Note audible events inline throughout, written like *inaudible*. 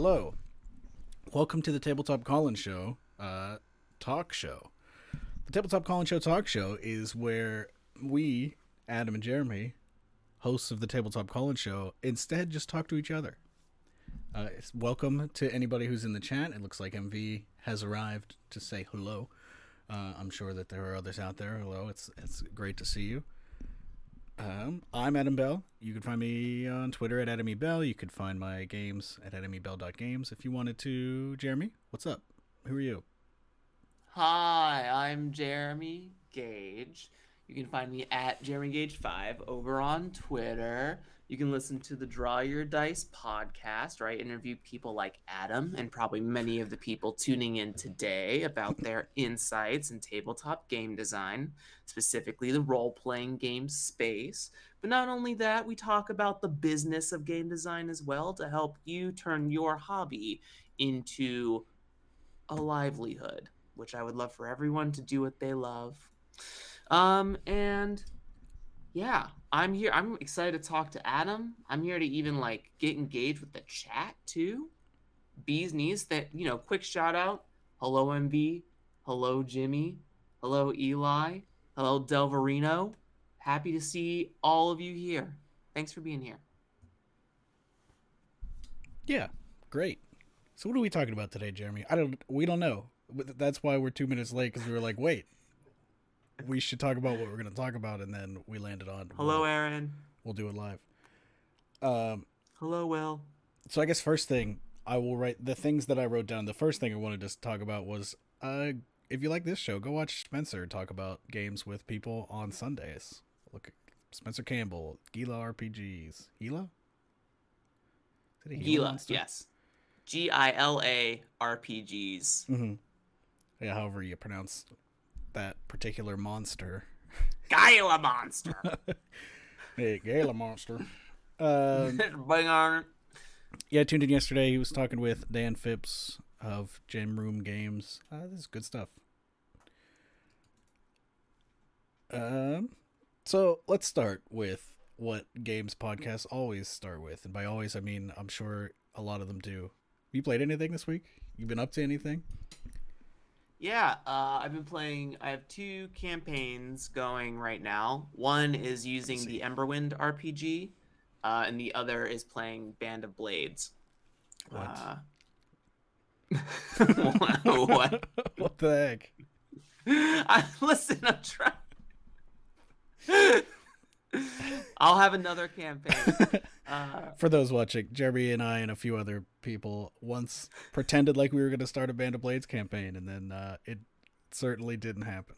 Hello. Welcome to the Tabletop Call-In Show uh, talk show. The Tabletop Call-In Show talk show is where we, Adam and Jeremy, hosts of the Tabletop Call-In Show, instead just talk to each other. Uh, welcome to anybody who's in the chat. It looks like MV has arrived to say hello. Uh, I'm sure that there are others out there. Hello, it's it's great to see you. Um, I'm Adam Bell. You can find me on Twitter at Adam E. Bell. You could find my games at adamebell.games if you wanted to. Jeremy, what's up? Who are you? Hi, I'm Jeremy Gage. You can find me at Jeremy Gage5 over on Twitter. You can listen to the Draw Your Dice podcast, where I interview people like Adam and probably many of the people tuning in today about their insights in tabletop game design, specifically the role playing game space. But not only that, we talk about the business of game design as well to help you turn your hobby into a livelihood, which I would love for everyone to do what they love. Um, and yeah, I'm here. I'm excited to talk to Adam. I'm here to even like get engaged with the chat too. Bees knees that you know, quick shout out. Hello MV. Hello Jimmy. Hello Eli. Hello Delverino. Happy to see all of you here. Thanks for being here. Yeah, great. So what are we talking about today, Jeremy? I don't. We don't know. That's why we're two minutes late because we were like, wait, we should talk about what we're going to talk about, and then we landed on. Hello, we'll, Aaron. We'll do it live. Um. Hello, Will. So I guess first thing I will write the things that I wrote down. The first thing I wanted to talk about was, uh, if you like this show, go watch Spencer talk about games with people on Sundays. Look, at Spencer Campbell, Gila RPGs. Gila? Gila, yes. G I L A RPGs. Mm-hmm. Yeah, however you pronounce that particular monster. Gala monster. *laughs* hey, Gala monster. Um, *laughs* Bring on. Yeah, I tuned in yesterday. He was talking with Dan Phipps of Gem Room Games. Uh, this is good stuff. Um, so let's start with what games podcasts always start with, and by always I mean I'm sure a lot of them do. You played anything this week? You been up to anything? Yeah, uh, I've been playing. I have two campaigns going right now. One is using the Emberwind RPG, uh, and the other is playing Band of Blades. What? Uh, *laughs* what? what the heck? *laughs* I, listen, I'm trying. *laughs* *laughs* I'll have another campaign. *laughs* Uh, For those watching, Jeremy and I and a few other people once pretended like we were going to start a Band of Blades campaign, and then uh, it certainly didn't happen.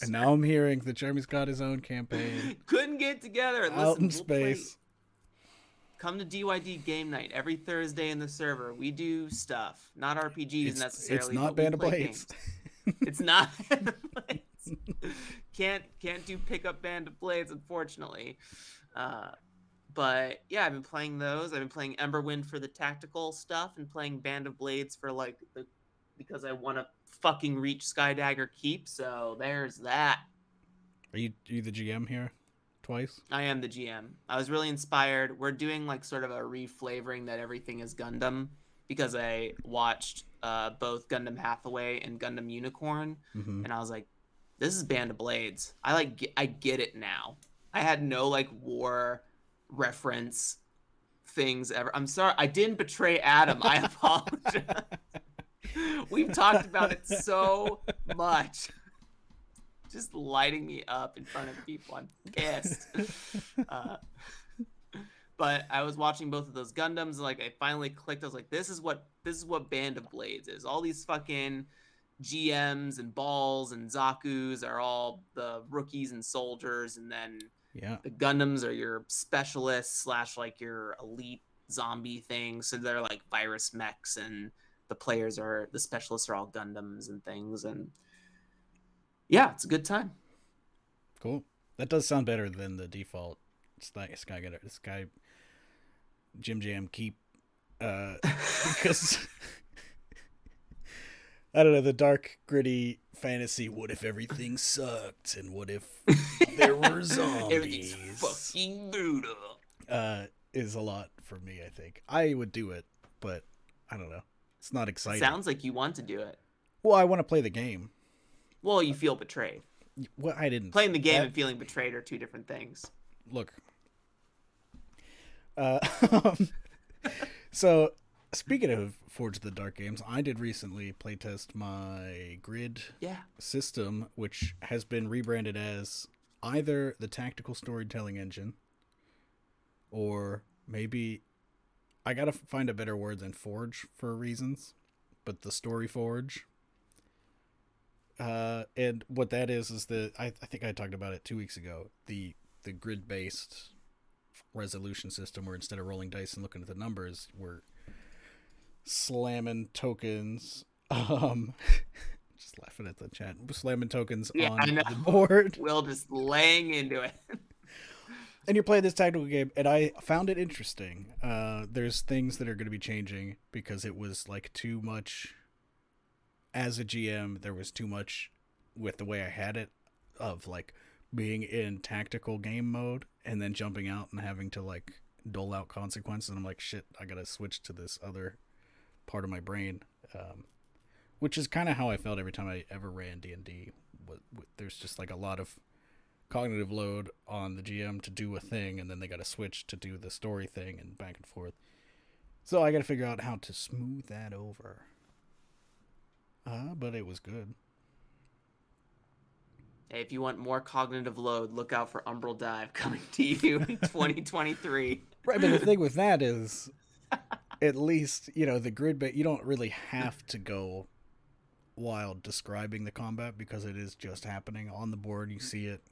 And now I'm hearing that Jeremy's got his own campaign. *laughs* Couldn't get together. Listen, out in we'll space. play- Come to DYD game night every Thursday in the server. We do stuff, not RPGs It's, necessarily. it's not Band of Blades. games. It's not. Band of Blades. *laughs* can't can't do pickup Band of Blades, unfortunately. Uh, but yeah, I've been playing those. I've been playing Emberwind for the tactical stuff, and playing Band of Blades for like the because I want to fucking reach Skydagger Keep. So there's that. Are you, are you the GM here? Twice? I am the GM. I was really inspired. We're doing like sort of a reflavoring that everything is Gundam because I watched uh, both Gundam Hathaway and Gundam Unicorn, Mm-hmm. and I was like, "This is Band of Blades." I like, I get it now. I had no like war reference things ever. I'm sorry, I didn't betray Adam. I *laughs* apologize. We've talked about it so much. Just lighting me up in front of people. I'm pissed. Uh, but I was watching both of those Gundams, and like I finally clicked. I was like, "This is what this is what Band of Blades is. All these fucking GMs and balls and Zaku's are all the rookies and soldiers, and then Yeah. the Gundams are your specialists slash like your elite zombie thing. So they're like virus mechs, and the players are the specialists are all Gundams and things. And yeah, it's a good time. Cool. That does sound better than the default Sky Sky Sky Jim Jam keep uh *laughs* because I don't know the dark gritty fantasy what if everything sucked and what if *laughs* there were zombies fucking brutal. uh is a lot for me I think. I would do it but I don't know. It's not exciting. Sounds like you want to do it. well, I want to play the game. Well, you feel betrayed. Well, I didn't Playing the game that- and feeling betrayed are two different things. look. Uh, *laughs* so, speaking of Forge of the Dark games, I did recently playtest my Grid Yeah. system, which has been rebranded as either the Tactical Storytelling Engine, or maybe I gotta find a better word than Forge for reasons, but the Story Forge. Uh, and what that is is the I, I think I talked about it two weeks ago. The the grid based resolution system where instead of rolling dice and looking at the numbers, we're slamming tokens. Um, *laughs* just laughing at the chat. Slamming tokens Yeah, on the board, *laughs* Will just laying into it. *laughs* and you're playing this tactical game. And I found it interesting. Uh, there's things that are going to be changing because it was like too much. As a GM, there was too much with the way I had it of like being in tactical game mode and then jumping out and having to like dole out consequences. And I'm like, shit, I gotta switch to this other part of my brain, um, which is kind of how I felt every time I ever ran D and D. There's just like a lot of cognitive load on the GM to do a thing, and then they got to switch to do the story thing and back and forth. So I got to figure out how to smooth that over. Uh, but it was good. Hey, if you want more cognitive load, look out for Umbral Dive coming to you in *laughs* 2023. Right, but the thing with that is, at least you know the grid. But you don't really have to go wild describing the combat because it is just happening on the board. You see it,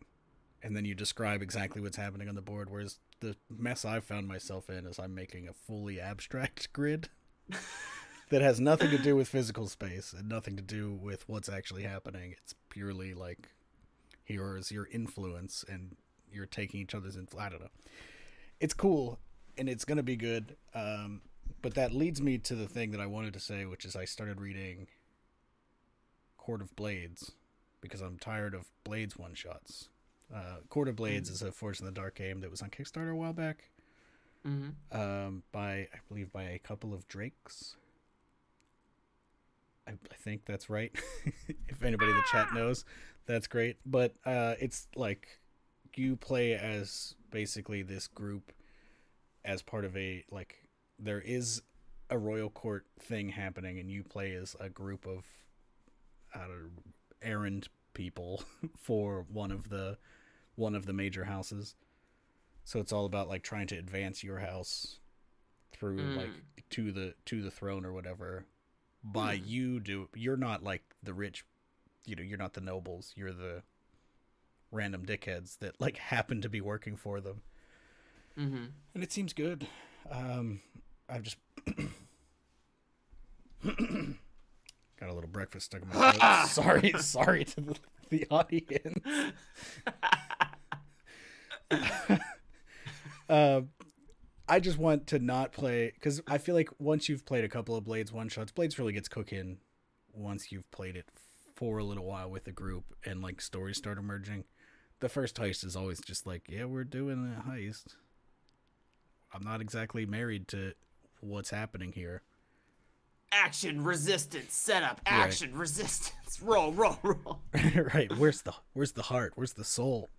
and then you describe exactly what's happening on the board. Whereas the mess I've found myself in is I'm making a fully abstract *laughs* grid that has nothing to do with physical space and nothing to do with what's actually happening. It's purely like here is your influence and you're taking each other's influence. I don't know. It's cool and it's gonna be good. Um, but that leads me to the thing that I wanted to say, which is I started reading Court of Blades because I'm tired of Blades one shots. Uh, Court of Blades is a Forge in the Dark game that was on Kickstarter a while back hmm um, by I believe by a couple of Drakes. I, I think that's right. *laughs* if anybody in the chat knows, that's great. But uh, it's like you play as basically this group as part of a like there is a royal court thing happening, and you play as a group of I don't know, errand people *laughs* for one of the one of the major houses. So it's all about like trying to advance your house through Mm. like to the to the throne or whatever by Hmm. you do you're not like the rich you know you're not the nobles you're the random dickheads that like *laughs* happen to be working for them mm-hmm. and it seems good um i've just *coughs* got a little breakfast stuck in my throat *laughs* sorry sorry to the, the audience *laughs* uh, I just want to not play because I feel like once you've played a couple of Blades one shots, Blades really gets cooking once you've played it for a little while with a group and like stories start emerging. The first heist is always just like, yeah, we're doing a heist. I'm not exactly married to what's happening here. Action, resistance, setup, Right. action, resistance, *laughs* roll, roll, roll. *laughs* right? Where's the where's the heart? Where's the soul?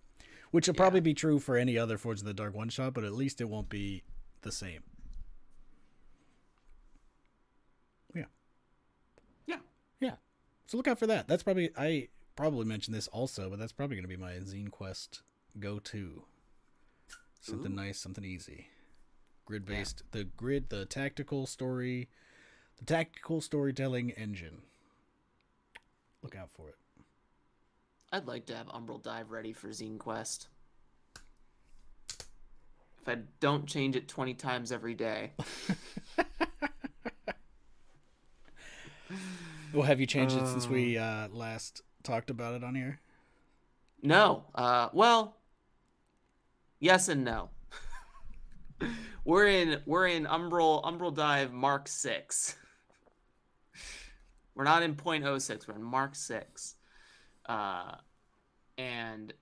Which will probably be true for any other Forge in the Dark one shot, but at least it won't be the same. Yeah. Yeah. Yeah. So look out for that. That's probably I probably mentioned this also, but that's probably going to be my Zine Quest go to. Something Ooh. nice, something easy. Grid based the grid the tactical story the tactical storytelling engine. Look out for it. I'd like to have Umbral Dive ready for Zine Quest. If I don't change it 20 times every day. *laughs* Well, have you changed it since we uh, last talked about it on here? No. Uh, well, yes and no. *laughs* we're in we're in Umbral Umbral Dive Mark Six. We're not in .06. We're in Mark Six. Uh, and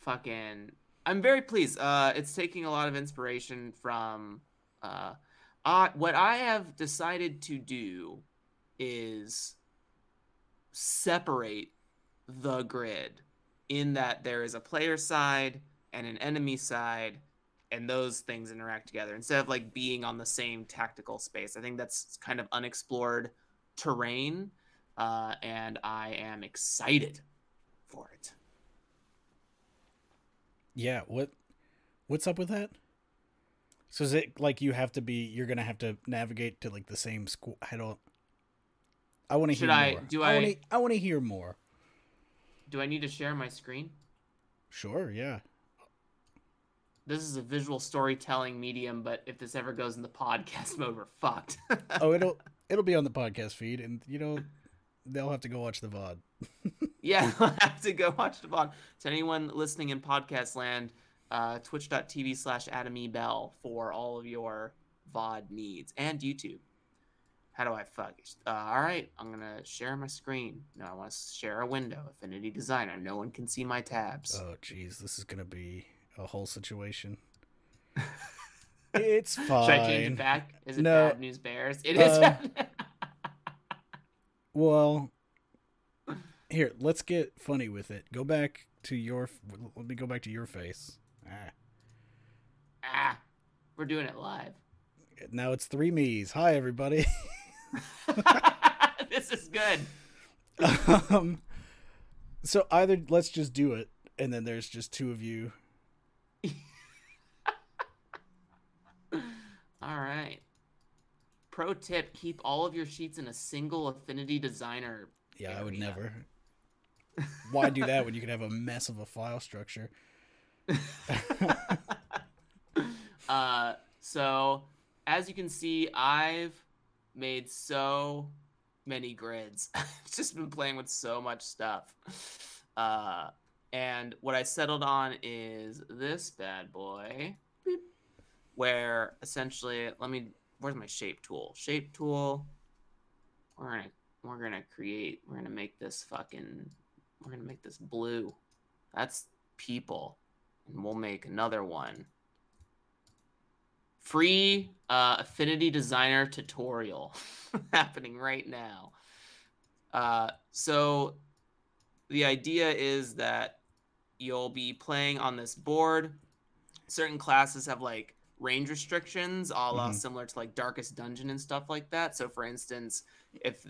fucking, I'm very pleased. Uh, it's taking a lot of inspiration from uh, I what I have decided to do is separate the grid in that there is a player side and an enemy side and those things interact together instead of like being on the same tactical space. I think that's kind of unexplored terrain, uh, and I am excited for it. Yeah, what what's up with that? So is it like you have to be you're gonna have to navigate to like the same school? I don't. I want to hear Should I- more. do I? I- Wanna, I want to hear more. Do I need to share my screen? Sure. Yeah. This is a visual storytelling medium, but if this ever goes in the podcast *laughs* mode, we're fucked. *laughs* Oh, it'll it'll be on the podcast feed, and you know they'll have to go watch the VOD. *laughs* Yeah, I'll have to go watch the VOD. To anyone listening in podcast land, uh, twitch.tv slash Adam E. Bell for all of your VOD needs and YouTube. How do I fuck? Uh, all right, I'm going to share my screen. No, I want to share a window. Affinity Designer. No one can see my tabs. Oh, jeez, this is gonna be a whole situation. *laughs* it's fine. Should I change it back? Is it No. Bad News Bears? It is. Uh, Well, here, let's get funny with it. Go back to your. Let me go back to your face. Ah. ah, we're doing it live. Now it's three me's. Hi, everybody. *laughs* *laughs* this is good. um, so either let's just do it, and then there's just two of you. All right. Pro tip: keep all of your sheets in a single Affinity Designer. Yeah, I would never. Why do that when you can have a mess of a file structure? *laughs* uh, so as you can see, I've made so many grids. *laughs* I've just been playing with so much stuff. Uh, and what I settled on is this bad boy. Where essentially, let me. Where's my shape tool? Shape tool. We're gonna we're gonna create. We're gonna make this fucking. We're gonna make this blue. That's people, and we'll make another one free uh, affinity designer tutorial *laughs* happening right now uh, so the idea is that you'll be playing on this board certain classes have like range restrictions a la Mhm. similar to like darkest dungeon and stuff like that. So for instance if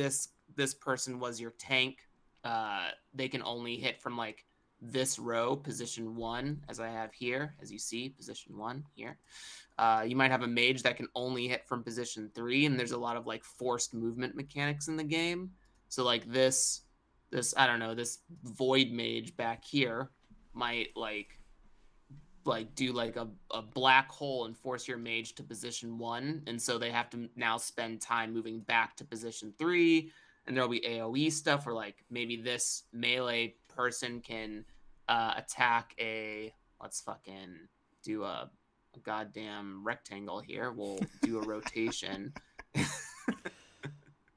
this this person was your tank uh, they can only hit from like this row position one as i have here as you see position one here. Uh, you might have a mage that can only hit from position three and there's a lot of like forced movement mechanics in the game. So like this this i don't know this void mage back here might like like do like a, a black hole and force your mage to position one and so they have to now spend time moving back to position three and there'll be aoe stuff where like maybe this melee person can uh, attack a let's fucking do a, a goddamn rectangle here we'll do a rotation *laughs* *laughs*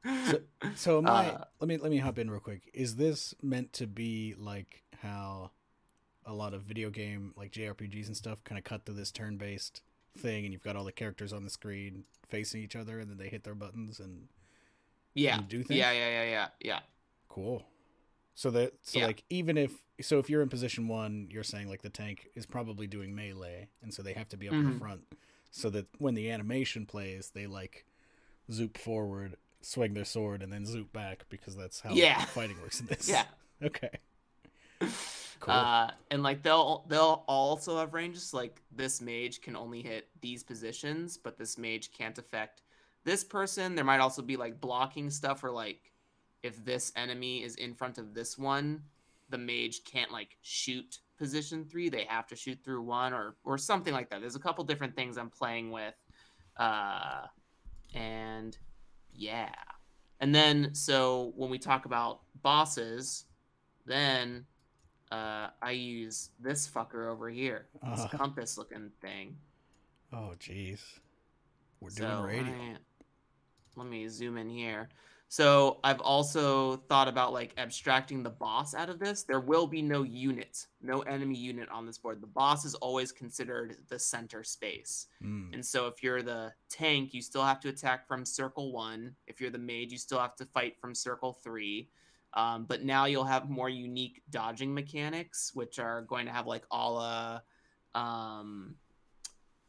*laughs* So am I? Uh, let me let me hop in real quick. Is this meant to be like how a lot of video game like JRPGs and stuff kind of cut to this turn-based thing, and you've got all the characters on the screen facing each other, and then they hit their buttons and yeah and do things? yeah yeah yeah yeah yeah cool. So that so Yeah. like even if so if you're in position one, you're saying like the tank is probably doing melee, and so they have to be up in Mhm. the front, so that when the animation plays, they like zoop forward, swing their sword, and then zoop back because that's how Yeah. fighting works in this. yeah *laughs* Okay. Cool. Uh, and like they'll they'll also have ranges. Like this mage can only hit these positions, but this mage can't affect this person. There might also be like blocking stuff, or like if this enemy is in front of this one, the mage can't like shoot position three. They have to shoot through one, or or something like that. There's a couple different things I'm playing with, uh, and yeah. And then so when we talk about bosses, then uh, I use this fucker over here, this Uh-huh. compass looking thing. oh jeez. We're doing So radio. I- let me zoom in here. So I've also thought about like abstracting the boss out of this. There will be no unit, no enemy unit on this board. The boss is always considered the center space. Mm. And so if you're the tank, you still have to attack from circle one. If you're the mage, you still have to fight from circle three. Um, but now you'll have more unique dodging mechanics, which are going to have like all uh um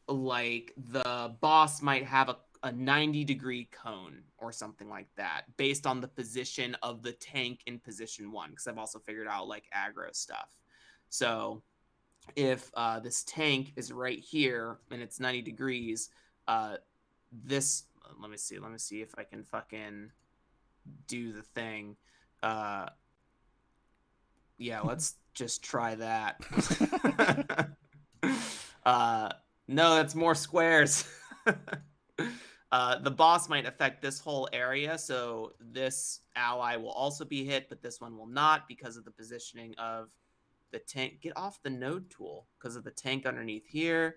like the boss might have a, a 90 degree cone or something like that based on the position of the tank in position one because i've also figured out like aggro stuff. So if uh, this tank is right here and it's 90 degrees uh, this let me see let me see if i can fucking do the thing uh, yeah let's *laughs* just try that *laughs* *laughs* uh, no, that's more squares. uh, the boss might affect this whole area, so this ally will also be hit, but this one will not because of the positioning of the tank. Get off the node tool because of the tank underneath here.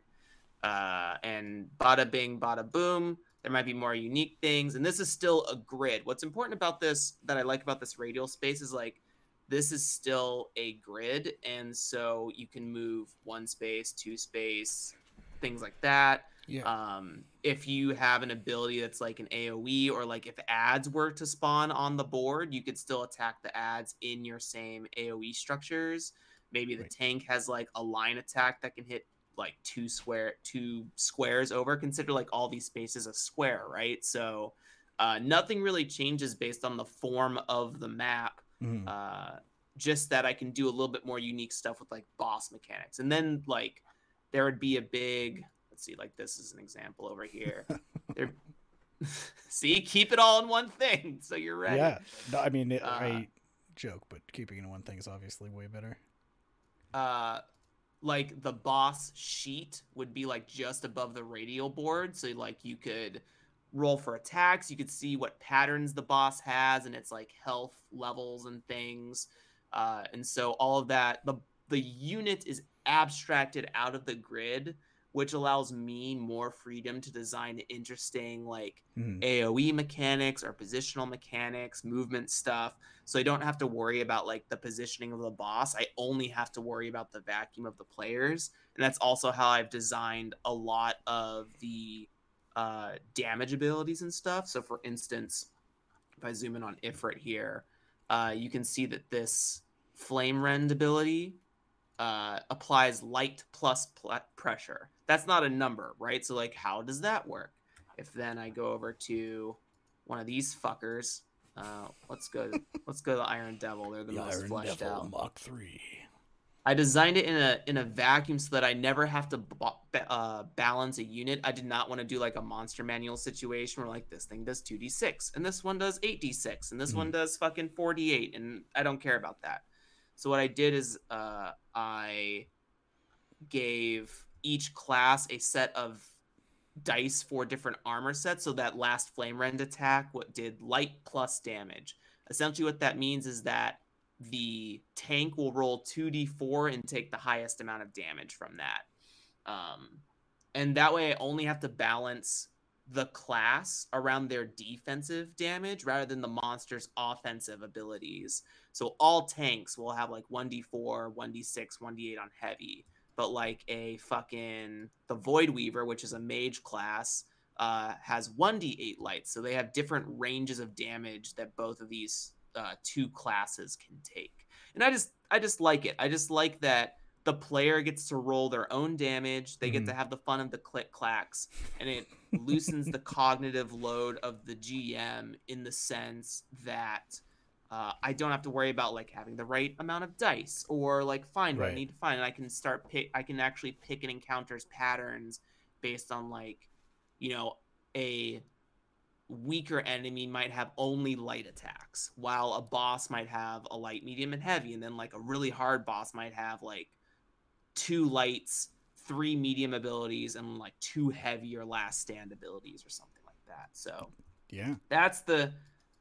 Uh, and bada bing, bada boom. There might be more unique things, and this is still a grid. What's important about this that I like about this radial space is like this is still a grid, and so you can move one space, two space, things like that. Yeah. Um, if you have an ability that's like an AoE, or like if ads were to spawn on the board, you could still attack the ads in your same AoE structures. Maybe the Right. tank has like a line attack that can hit like two square two squares over. Consider like all these spaces a square, right? So uh, nothing really changes based on the form of the map Mhm. uh, just that I can do a little bit more unique stuff with like boss mechanics. And then like there would be a big let's see, like this is an example over here. *laughs* there *laughs* see, keep it all in one thing. *laughs* So you're right Yeah. No, I mean, it, Uh, I joke, but keeping it in one thing is obviously way better. uh like the boss sheet would be like just above the radial board. So like you could roll for attacks. You could see what patterns the boss has and its like health levels and things. Uh and so all of that the the unit is abstracted out of the grid which allows me more freedom to design interesting like Mhm. AoE mechanics or positional mechanics, movement stuff. So I don't have to worry about like the positioning of the boss. I only have to worry about the vacuum of the players. And that's also how I've designed a lot of the uh, damage abilities and stuff. So for instance, if I zoom in on Ifrit here, uh, you can see that this flame rend ability uh, applies light plus pl- pressure. That's not a number, right? So like, how does that work? If then I go over to one of these fuckers, uh, let's go. *laughs* let's go to Iron Devil. They're the, most Iron fleshed Devil out. Mach Three. I designed it in a in a vacuum so that I never have to ba- uh, balance a unit. I did not want to do like a monster manual situation where like this thing does two d six and this one does eight d six and this one does fucking four d eight and I don't care about that. So what I did is uh, I gave each class a set of dice for different armor sets. So that last flame rend attack what did light plus damage. Essentially, what that means is that the tank will roll 2d4 and take the highest amount of damage from that. Um, and that way, I only have to balance the class around their defensive damage rather than the monster's offensive abilities. So all tanks will have like 1d4, 1d6, 1d8 on heavy. But like a fucking the Void Weaver, which is a mage class, uh, has 1d8 lights. So they have different ranges of damage that both of these uh, two classes can take. And I just I just like it. I just like that the player gets to roll their own damage. They get to have the fun of the click clacks, and it loosens the cognitive load of the GM in the sense that uh, I don't have to worry about like having the right amount of dice or like find what I need to find. And I can start pick. I can actually pick an encounter's patterns based on like, you know, a weaker enemy might have only light attacks, while a boss might have a light, medium, and heavy, and then like a really hard boss might have like two lights, three medium abilities, and like two heavy or last stand abilities or something like that. So Yeah. that's the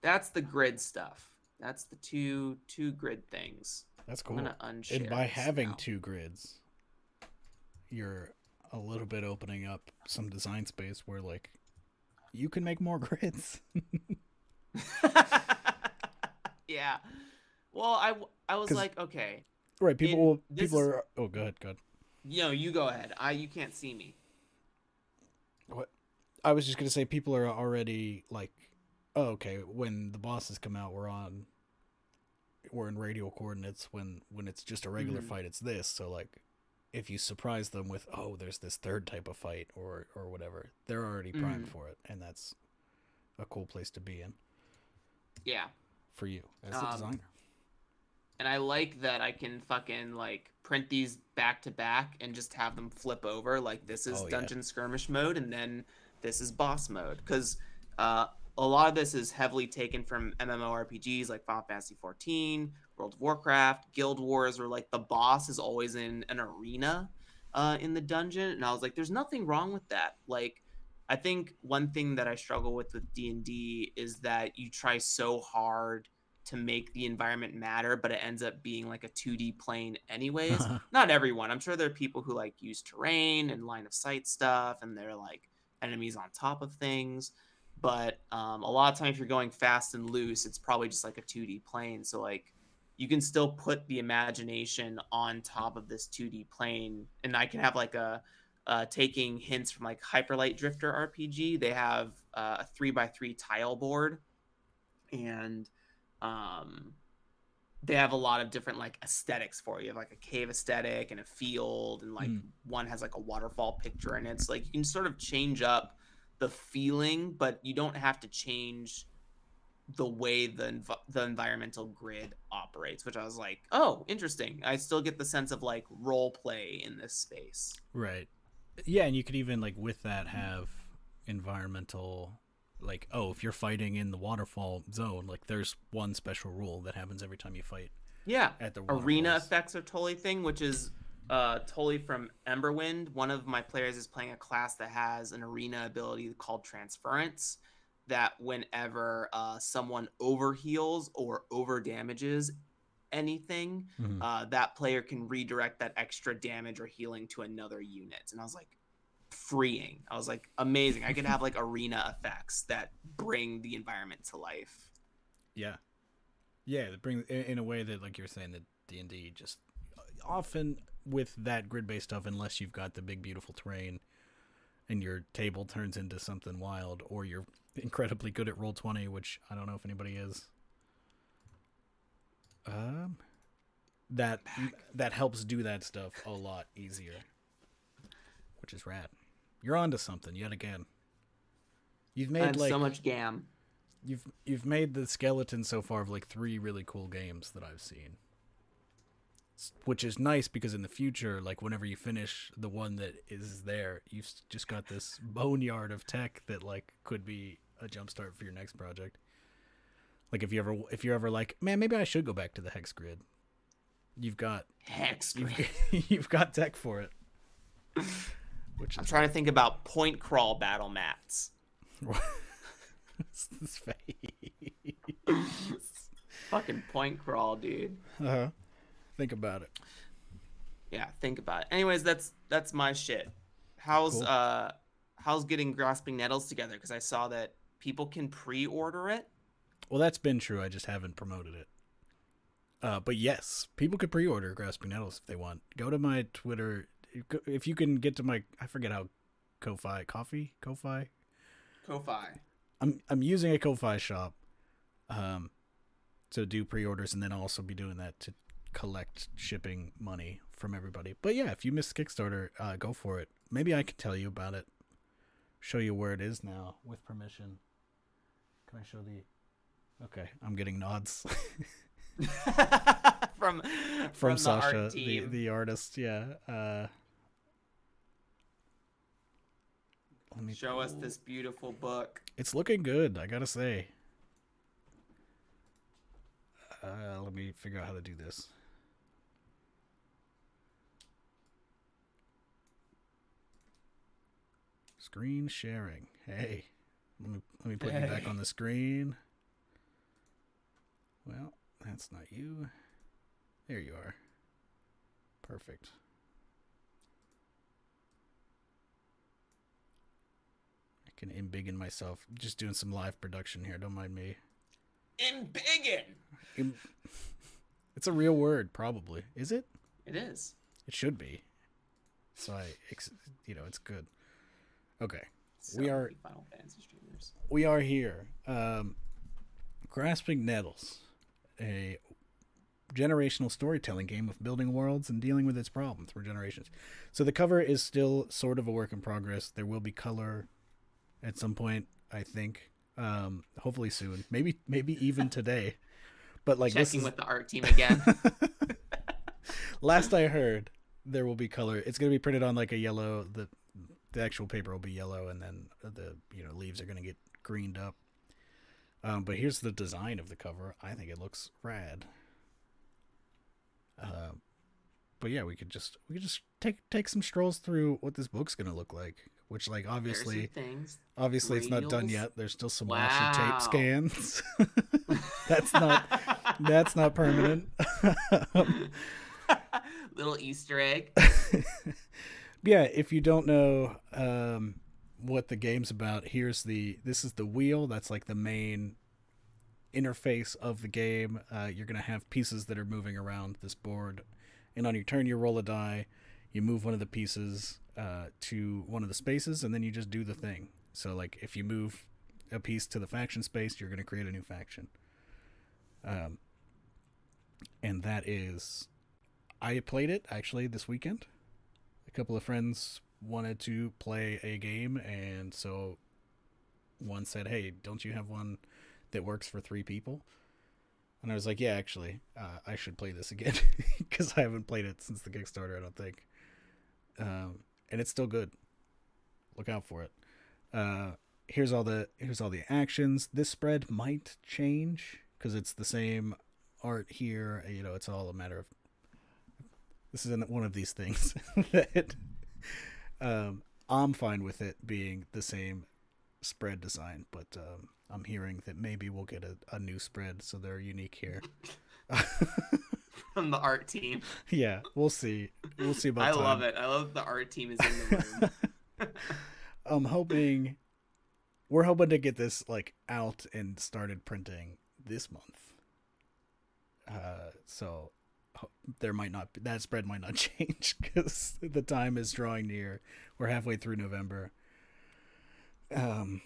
that's the grid stuff. That's the two two grid things. That's cool. I'm gonna unshare. And by having now. two grids, you're a little bit opening up some design space where like you can make more *laughs* grids. *laughs* yeah. Well, I I was like, okay, Right. People. It- will this people are. Oh, go ahead. Go ahead. you know, you go ahead. I you can't see me. What? I was just gonna say people are already like, oh, okay. When the bosses come out, we're on. We're in radial coordinates. When when it's just a regular Mhm. fight, it's this. So like, if you surprise them with, oh, there's this third type of fight or or whatever, they're already primed Mhm. for it, and that's a cool place to be in Yeah. for you as a Um, designer. And I like that I can fucking like print these back to back and just have them flip over. Like this is Oh, yeah. dungeon skirmish mode, and then this is boss mode. Because uh, a lot of this is heavily taken from MMORPGs like Final Fantasy XIV, World of Warcraft, Guild Wars, where like the boss is always in an arena uh, in the dungeon. And I was like, there's nothing wrong with that. Like, I think one thing that I struggle with with D and D is that you try so hard to make the environment matter, but it ends up being like a 2D plane anyways. *laughs* Not everyone. I'm sure there are people who like use terrain and line of sight stuff, and they're like enemies on top of things. But um, a lot of times, if you're going fast and loose, it's probably just like a 2D plane. So like you can still put the imagination on top of this 2D plane, and I can have like a uh, taking hints from like Hyperlight Drifter RPG. They have uh, a three by three tile board, and um, they have a lot of different like aesthetics for you. You have like a cave aesthetic and a field, and like Mm. one has like a waterfall picture in it. So like you can sort of change up the feeling, but you don't have to change the way the env- the environmental grid operates. Which I was like, oh, interesting. I still get the sense of like role play in this space. Right. Yeah, and you could even like with that have environmental like oh, if you're fighting in the waterfall zone, like there's one special rule that happens every time you fight Yeah, at the arena waterfalls. effects are totally thing, which is uh, totally from Emberwind. One of my players is playing a class that has an arena ability called Transference. That whenever uh, someone overheals or over damages anything, Mhm. uh, that player can redirect that extra damage or healing to another unit. And I was like, freeing. I was like, amazing. I could have like arena effects that bring the environment to life. Yeah. Yeah, it brings in, in a way that like you're saying that D&D just often with that grid-based stuff unless you've got the big beautiful terrain and your table turns into something wild or you're *laughs* incredibly good at roll 20 which I don't know if anybody is um that that helps do that stuff a lot easier which is rad you're onto something yet again you've made like so much gam. You've you've made the skeleton so far of like three really cool games that I've seen. Which is nice because in the future, like whenever you finish the one that is there, you've just got this boneyard of tech that like could be a jumpstart for your next project. Like if you ever if you're ever like, man, maybe I should go back to the hex grid. You've got Hex. you've, *laughs* you've got tech for it. Which I'm trying to think about point crawl battle mats. What's *laughs* this face? *laughs* Fucking point crawl, dude. Uh-huh. Think about it. Yeah, think about it. Anyways, that's that's my shit. How's Cool. uh how's getting grasping nettles together? Because I saw that people can pre-order it. Well, that's been true. I just haven't promoted it. Uh, but yes, people could pre-order Grasping Nettles if they want. Go to my Twitter. If you can get to my, I forget how, Ko-fi, coffee, Ko-fi. Ko-fi. I'm I'm using a Ko-fi shop, um, to do pre-orders, and then I'll also be doing that to collect shipping money from everybody. But yeah, if you missed Kickstarter, uh, go for it. Maybe I can tell you about it. Show you where it is now with permission. Can I show the? Okay, I'm getting nods. *laughs* from, from, the Sasha, the team. the artist. Yeah. Uh, let me Show us this beautiful book. It's looking good. I gotta say. Uh, let me figure out how to do this. Screen sharing. Hey, let me let me put you back on the screen. Well, that's not you. There you are. Perfect. I can embiggen myself. Just doing some live production here. Don't mind me. embiggen. It's a real word, probably. Is it? It is. It should be. So I, ex- you know, it's good. Okay, So We are- Final Fantasy streamers. we are here. Um, Grasping Nettles, a generational storytelling game of building worlds and dealing with its problems through generations. So the cover is still sort of a work in progress. There will be color at some point, I think. Um, hopefully soon. Maybe maybe even *laughs* today. But like Checking is with the art team again. *laughs* last I heard, there will be color. It's going to be printed on like a yellow. The the actual paper will be yellow, and then the you know leaves are going to get greened up. Um, but here's the design of the cover. I think it looks rad. Uh, but yeah, we could just we could just take take some strolls through what this book's going to look like. Which like obviously things. obviously it's not done yet. There's still some washi tape scans. *laughs* *laughs* that's not that's not permanent. *laughs* Little Easter egg. Yeah, if you don't know um, what the game's about, here's the this is the wheel. That's like the main interface of the game. Uh, you're gonna have pieces that are moving around this board, and on your turn, you roll a die. You move one of the pieces uh, to one of the spaces, and then you just do the thing. So, like, if you move a piece to the faction space, you're gonna create a new faction. Um, and that is, I played it actually this weekend a couple of friends wanted to play a game and so one said hey don't you have one that works for three people? And i was like yeah actually uh, i should play this again *laughs* because i haven't played it since the kickstarter i don't think. Um, and it's still good. Look out for it. Uh, here's all the here's all the actions. This spread might change because it's the same art here. You know it's all a matter of this isn't one of these things *laughs* that um, I'm fine with it being the same spread design, but um, I'm hearing that maybe we'll get a, a new spread, so they're unique here. *laughs* From the art team. yeah, we'll see. We'll see about I time. love it. I love the art team is in the room. *laughs* I'm hoping we're hoping to get this like out and started printing this month. Uh, so there might not be, that spread might not *laughs* change because the time is drawing near. We're halfway through November. Um,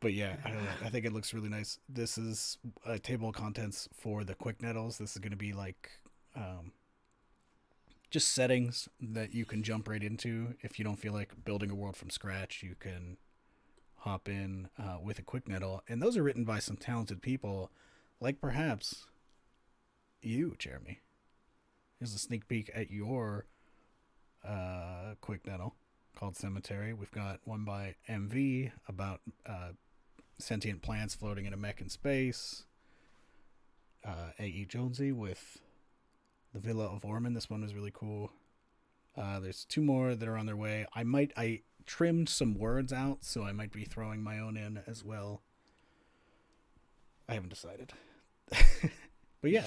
but yeah, I. I think it looks really nice. This is a table of contents for the quick nettles. This is going to be like um, just settings that you can jump right into if you don't feel like building a world from scratch. You can hop in uh, with a quick nettle, and those are written by some talented people, like perhaps you, Jeremy. Here's a sneak peek at your uh, quick nettle called Cemetery. We've got one by MV about uh, sentient plants floating in a mech in space. Uh, A.E. Jonesy with the Villa of Ormond. This one was really cool. Uh, there's two more that are on their way. I might I trimmed some words out, so I might be throwing my own in as well. I haven't decided, *laughs* but yeah,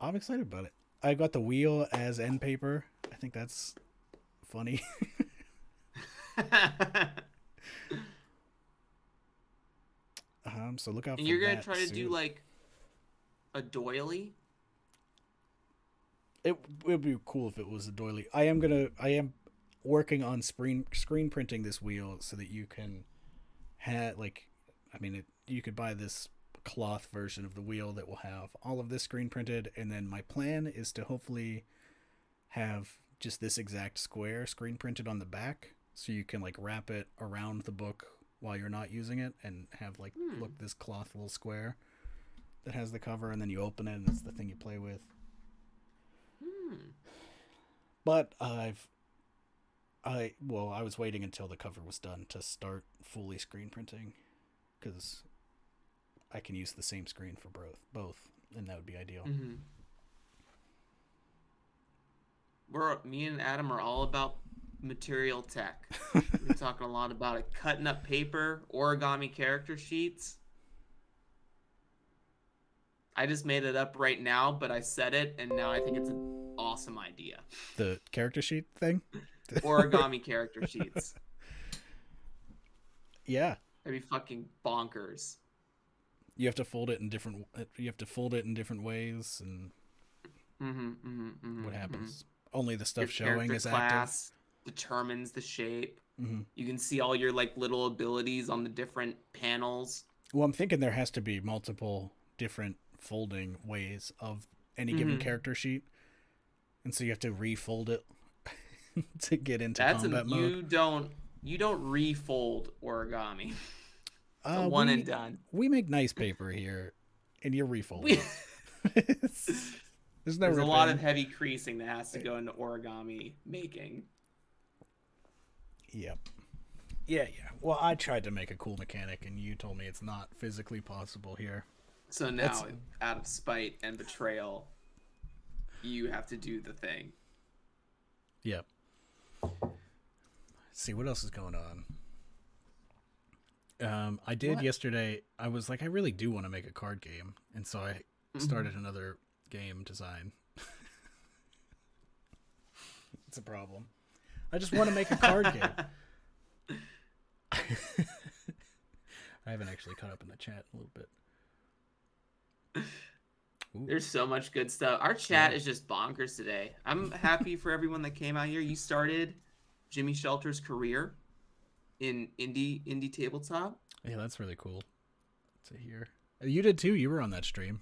I'm excited about it. I got the wheel as end paper. I think that's funny. um, *laughs* so look out. and you're gonna try to do like a doily. It it would be cool if it was a doily. I am gonna I am working on screen screen printing this wheel so that you can have like I mean it you could buy this cloth version of the wheel that will have all of this screen printed and then my plan is to hopefully have just this exact square screen printed on the back so you can like wrap it around the book while you're not using it and have like Hmm. look this cloth little square that has the cover and then you open it and it's the thing you play with Hmm. but I've I well, I was waiting until the cover was done to start fully screen printing cuz I can use the same screen for both both and that would be ideal. hmm We're me and Adam are all about material tech. *laughs* We're talking a lot about it. Cutting up paper, origami character sheets. I just made it up right now, but I said it, and now I think it's an awesome idea. The character sheet thing? *laughs* Origami character sheets. *laughs* Yeah. That'd be fucking bonkers. You have to fold it in different. You have to fold it in different ways, and Mm-hmm, mm-hmm, mm-hmm, what mhm. happens? Only the stuff Your showing is active. class determines the shape. hmm You can see all your like little abilities on the different panels. Well, I'm thinking there has to be multiple different folding ways of any given Mhm. character sheet, and so you have to refold it *laughs* to get into That's a, mode. you don't you don't refold origami. *laughs* Uh, one we, and done. we make nice paper here, and you're refolding. *laughs* It. There's no there's a lot of heavy creasing that has to go into origami making. Yep. Yeah, yeah. Well, I tried to make a cool mechanic, and you told me it's not physically possible here. So now, That's- out of spite and betrayal, you have to do the thing. Yep. Let's see what else is going on. Um, I did What? yesterday. I was like, I really do want to make a card game, and so I Mhm. started another game design. *laughs* it's a problem. I just want to make a card game. *laughs* I haven't actually caught up in the chat a little bit. Ooh. There's so much good stuff. Our chat Yeah. is just bonkers today. I'm happy for everyone that came out here. You started Jimmy Shelter's career in indie indie tabletop. Yeah, that's really cool to hear. You did too. You were on that stream.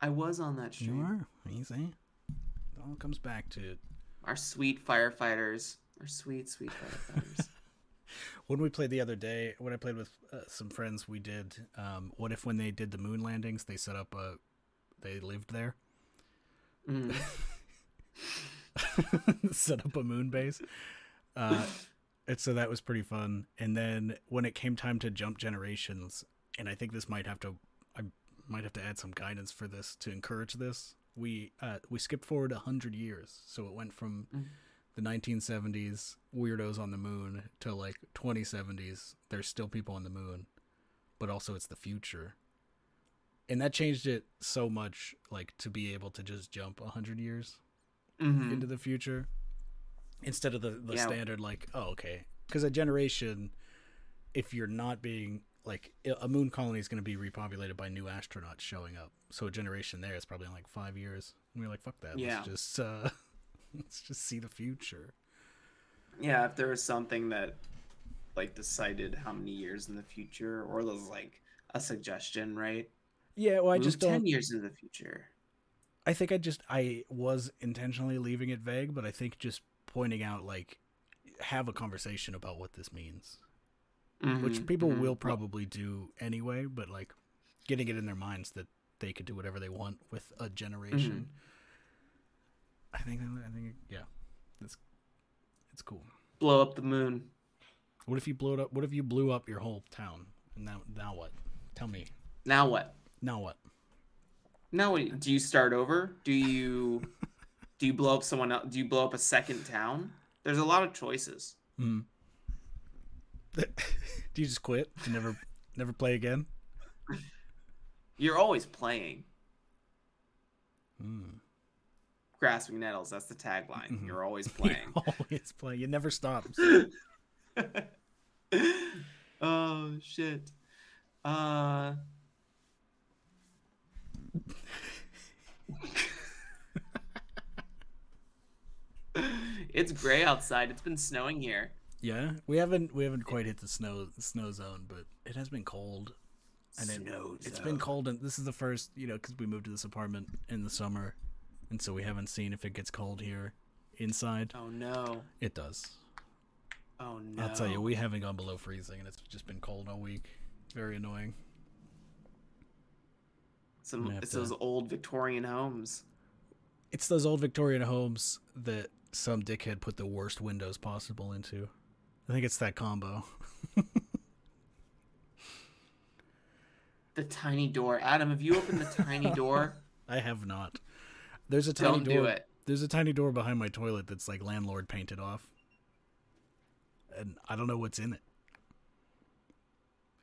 I was on that stream. You are. Easy. It all comes back to Our sweet firefighters. Our sweet, sweet firefighters. *laughs* when we played the other day. When I played with uh, some friends, we did. Um, what if when they did the moon landings, they set up a, they lived there, Mm. *laughs* set up a moon base. Uh, and so that was pretty fun. And then when it came time to jump generations, and I think this might have to, I might have to add some guidance for this to encourage this. We uh, we skipped forward a hundred years, so it went from Mm. the 1970s weirdos on the moon to like 2070s. There's still people on the moon, but also it's the future, and that changed it so much. Like to be able to just jump a hundred years Mhm. into the future instead of the, the Yeah. standard like oh okay because a generation if you're not being like a moon colony is going to be repopulated by new astronauts showing up so a generation there is probably in like five years and we're like fuck that Yeah. let's just uh *laughs* let's just see the future Yeah, if there was something that like decided how many years in the future, or was like a suggestion, right? yeah well i Move just ten don't years in the future. i think i just i was intentionally leaving it vague but i think just pointing out like have a conversation about what this means which Mhm, people mhm. will probably do anyway, but like getting it in their minds that they could do whatever they want with a generation. I think I think yeah, it's it's cool. blow up the moon. What if you blew it up? What if you blew up your whole town? And now now what? Tell me. Now what? Now what? Now what? Do you start over? Do you *laughs* do you blow up someone else? Do you blow up a second town? There's a lot of choices. Mm. *laughs* do you just quit and never never play again? *laughs* You're always playing. Mm. Grasping nettles. That's the tagline. Mhm. You're always *laughs* playing. Always playing. You never stop. oh shit. Uh. It's gray outside. It's been snowing here. Yeah, we haven't we haven't quite hit the snow snow zone, but it has been cold. and it, Snow it's been cold and this is the first you know because we moved to this apartment in the summer and so we haven't seen if it gets cold here inside Oh no. it does Oh no. i'll tell you we haven't gone below freezing and it's just been cold all week it's very annoying Some, it's to- those old Victorian homes. It's those old victorian homes that some dickhead put the worst windows possible into i think it's that combo The tiny door. Adam, have you opened the tiny door? *laughs* i have not there's a tiny Don't door do it. There's a tiny door behind my toilet that's like landlord painted off. And I don't know what's in it.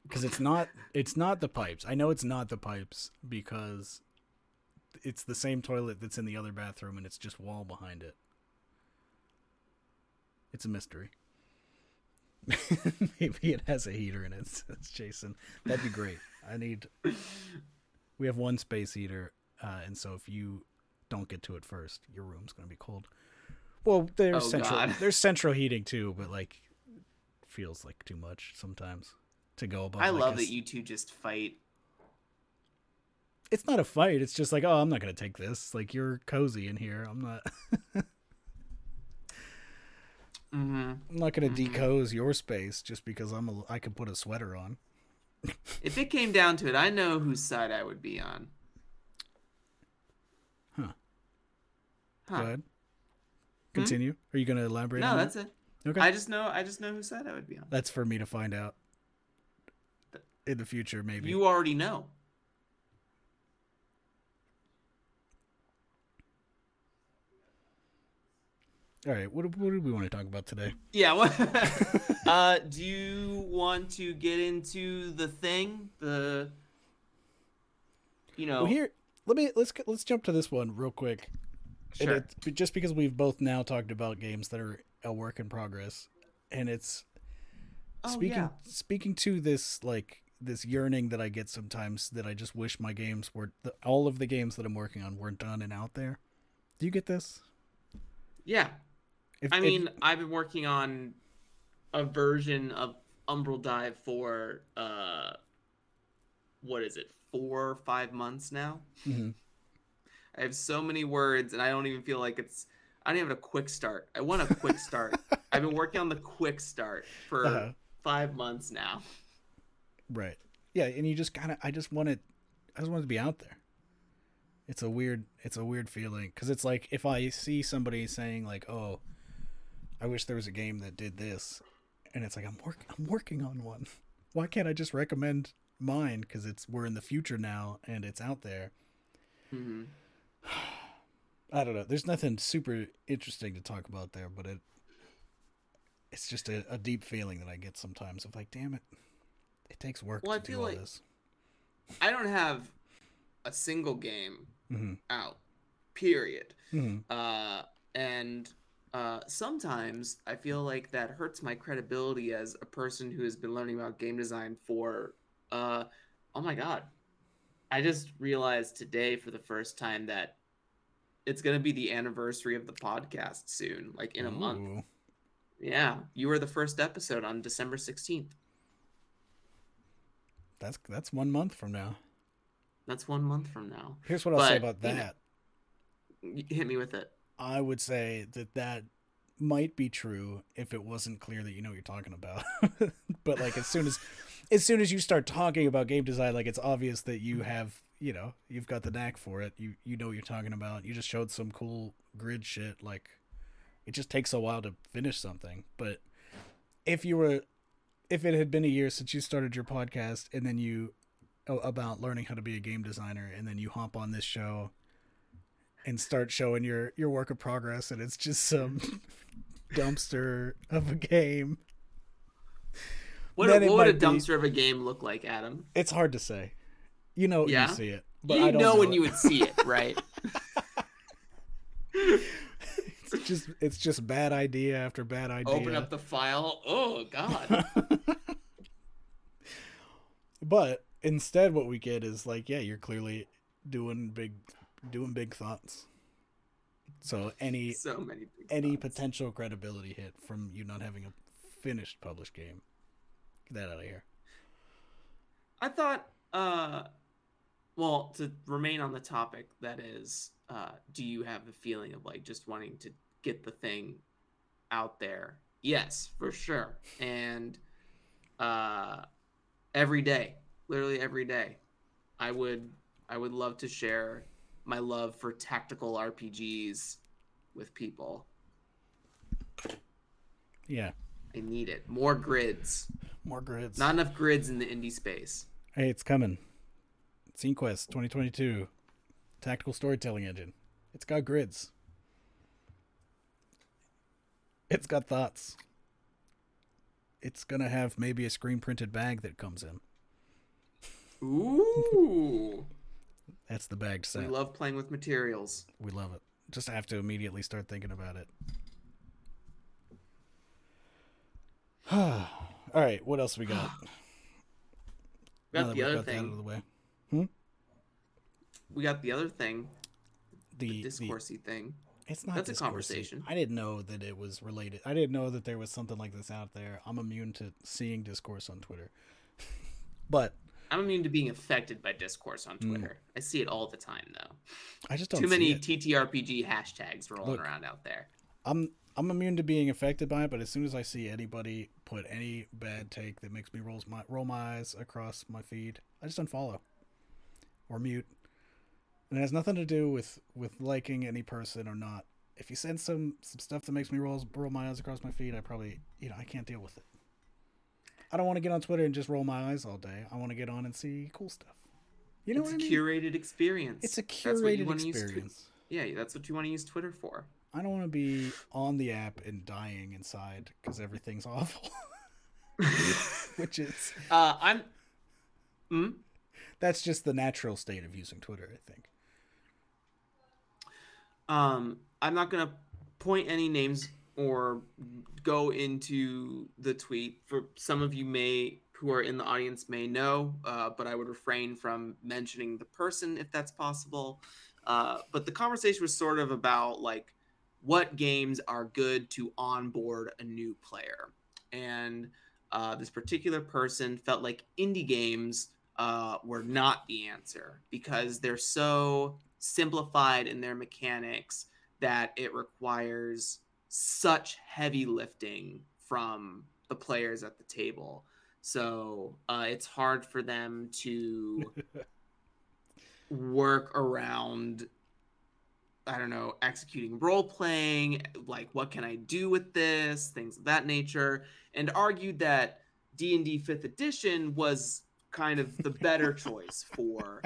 Cuz it's not it's not the pipes. I know it's not the pipes because it's the same toilet that's in the other bathroom and it's just wall behind it. It's a mystery. *laughs* Maybe it has a heater in it, says Jason. That'd be great. I need. We have one space heater, uh, and so if you don't get to it first, your room's gonna be cold. Well, there's Oh, central. God. There's central heating too, but like, feels like too much sometimes to go above. I like, love a that you two just fight. It's not a fight. It's just like, oh, I'm not gonna take this. Like you're cozy in here. I'm not. *laughs* hmm I'm not gonna Mhm. decose your space just because I'm a. I can put a sweater on. If it came down to it, I know whose side I would be on. Huh. Huh. Go ahead. Continue. Are you gonna elaborate? No, on that's that? it. Okay. I just know. I just know whose side I would be on. That's for me to find out in the future, maybe. You already know. All right. What, what do we want to talk about today? Yeah. What? *laughs* uh, do you want to get into the thing? The. You know. Well, here, let me let's let's jump to this one real quick. Sure. it's just because we've both now talked about games that are a work in progress, and it's Oh, speaking yeah. speaking to this like this yearning that I get sometimes that I just wish my games were the, all of the games that I'm working on weren't done and out there. Do you get this? Yeah. If, I if- mean, I've been working on a version of Umbral Dive for uh, what is it, four or five months now. Mhm. I have so many words, and I don't even feel like it's. I don't even have a quick start. I want a quick start. *laughs* I've been working on the quick start for Uh-huh. five months now. Right. Yeah, and you just kind of I just want it I just want to be out there. It's a weird it's a weird feeling cuz it's like if I see somebody saying like, "Oh, I wish there was a game that did this." And it's like I'm work I'm working on one. Why can't I just recommend mine cuz it's we're in the future now and it's out there. hmm I don't know. There's nothing super interesting to talk about there, but it it's just a, a deep feeling that I get sometimes of like, damn it. It takes work Well, I to do feel all like- this. I don't have a single game Mhm. out. Period. Mhm. uh, and uh, sometimes I feel like that hurts my credibility as a person who has been learning about game design for. Uh, oh my god! I just realized today for the first time that it's gonna be the anniversary of the podcast soon, like in a month. Yeah, you were the first episode on December sixteenth. That's that's one month from now. That's one month from now. Here's what I'll say about you know- that. Hit me with it. I would say that that might be true if it wasn't clear that you know what you're talking about. *laughs* but like as soon as *laughs* as soon as you start talking about game design, like it's obvious that you mm-hmm. have you know you've got the knack for it. You you know what you're talking about. You just showed some cool grid shit. Like it just takes a while to finish something. But if you were if it had been a year since you started your podcast and then you about learning how to be a game designer and then you hop on this show and start showing your your work of progress and it's just some *laughs* dumpster of a game What, Then what would a might be- dumpster of a game look like, Adam? it's hard to say you know Yeah? you see it but you know, know, when it. you would see it, *laughs* right? it's just it's just bad idea after bad idea Open up the file. Oh God. *laughs* but instead what we get is like yeah you're clearly doing big doing big thoughts so any *laughs* so many. Big any thoughts. potential credibility hit from you not having a finished published game get that out of here I thought. Uh, well, to remain on the topic, that is, uh, do you have the feeling of like just wanting to get the thing out there? Yes, for sure. And uh, every day, literally every day, I would I would love to share my love for tactical RPGs with people. yeah I need it. More grids. more grids Not enough grids in the indie space. Hey, it's coming. Scene Quest 2022. Tactical storytelling engine. It's got grids. It's got thoughts. It's gonna have maybe a screen printed bag that comes in. Ooh. That's the bag set. We love playing with materials. we love it. Just have to immediately start thinking about it. *sighs* All right, what else we got? We *sighs* got the other got that out of thing. the way. We got the other thing. The, The the discoursey thing. it's not that's a conversation. I didn't know that it was related. I didn't know that there was something like this out there. I'm immune to seeing discourse on Twitter. *laughs* but I'm immune to being affected by discourse on Mm. Twitter. I see it all the time though. I just don't Too many it. TTRPG hashtags rolling Look. around out there. I'm I'm immune to being affected by it, but as soon as I see anybody put any bad take that makes me roll my roll my eyes across my feed, I just unfollow or mute. And it has nothing to do with with liking any person or not. If you send some some stuff that makes me roll roll my eyes across my feed, I probably you know I can't deal with it. I don't want to get on Twitter and just roll my eyes all day. I want to get on and see cool stuff. You know it's what I a mean? curated experience. it's a That's what you curated wanna use Twi- experience. yeah, that's what you want to use Twitter for. I don't want to be on the app and dying inside because everything's *laughs* awful. *laughs* Which is Uh, I'm. Hmm? that's just the natural state of using Twitter, I think. Um, I'm not gonna point any names or go into the tweet. For some of you may who are in the audience may know, uh, but I would refrain from mentioning the person if that's possible. Uh, but the conversation was sort of about like what games are good to onboard a new player, and uh, this particular person felt like indie games uh, were not the answer because they're so simplified in their mechanics that it requires such heavy lifting from the players at the table. So uh, it's hard for them to *laughs* work around, I don't know, executing role playing, like what can I do with this, things of that nature, and argued that D and D Fifth Edition was kind of the better *laughs* choice for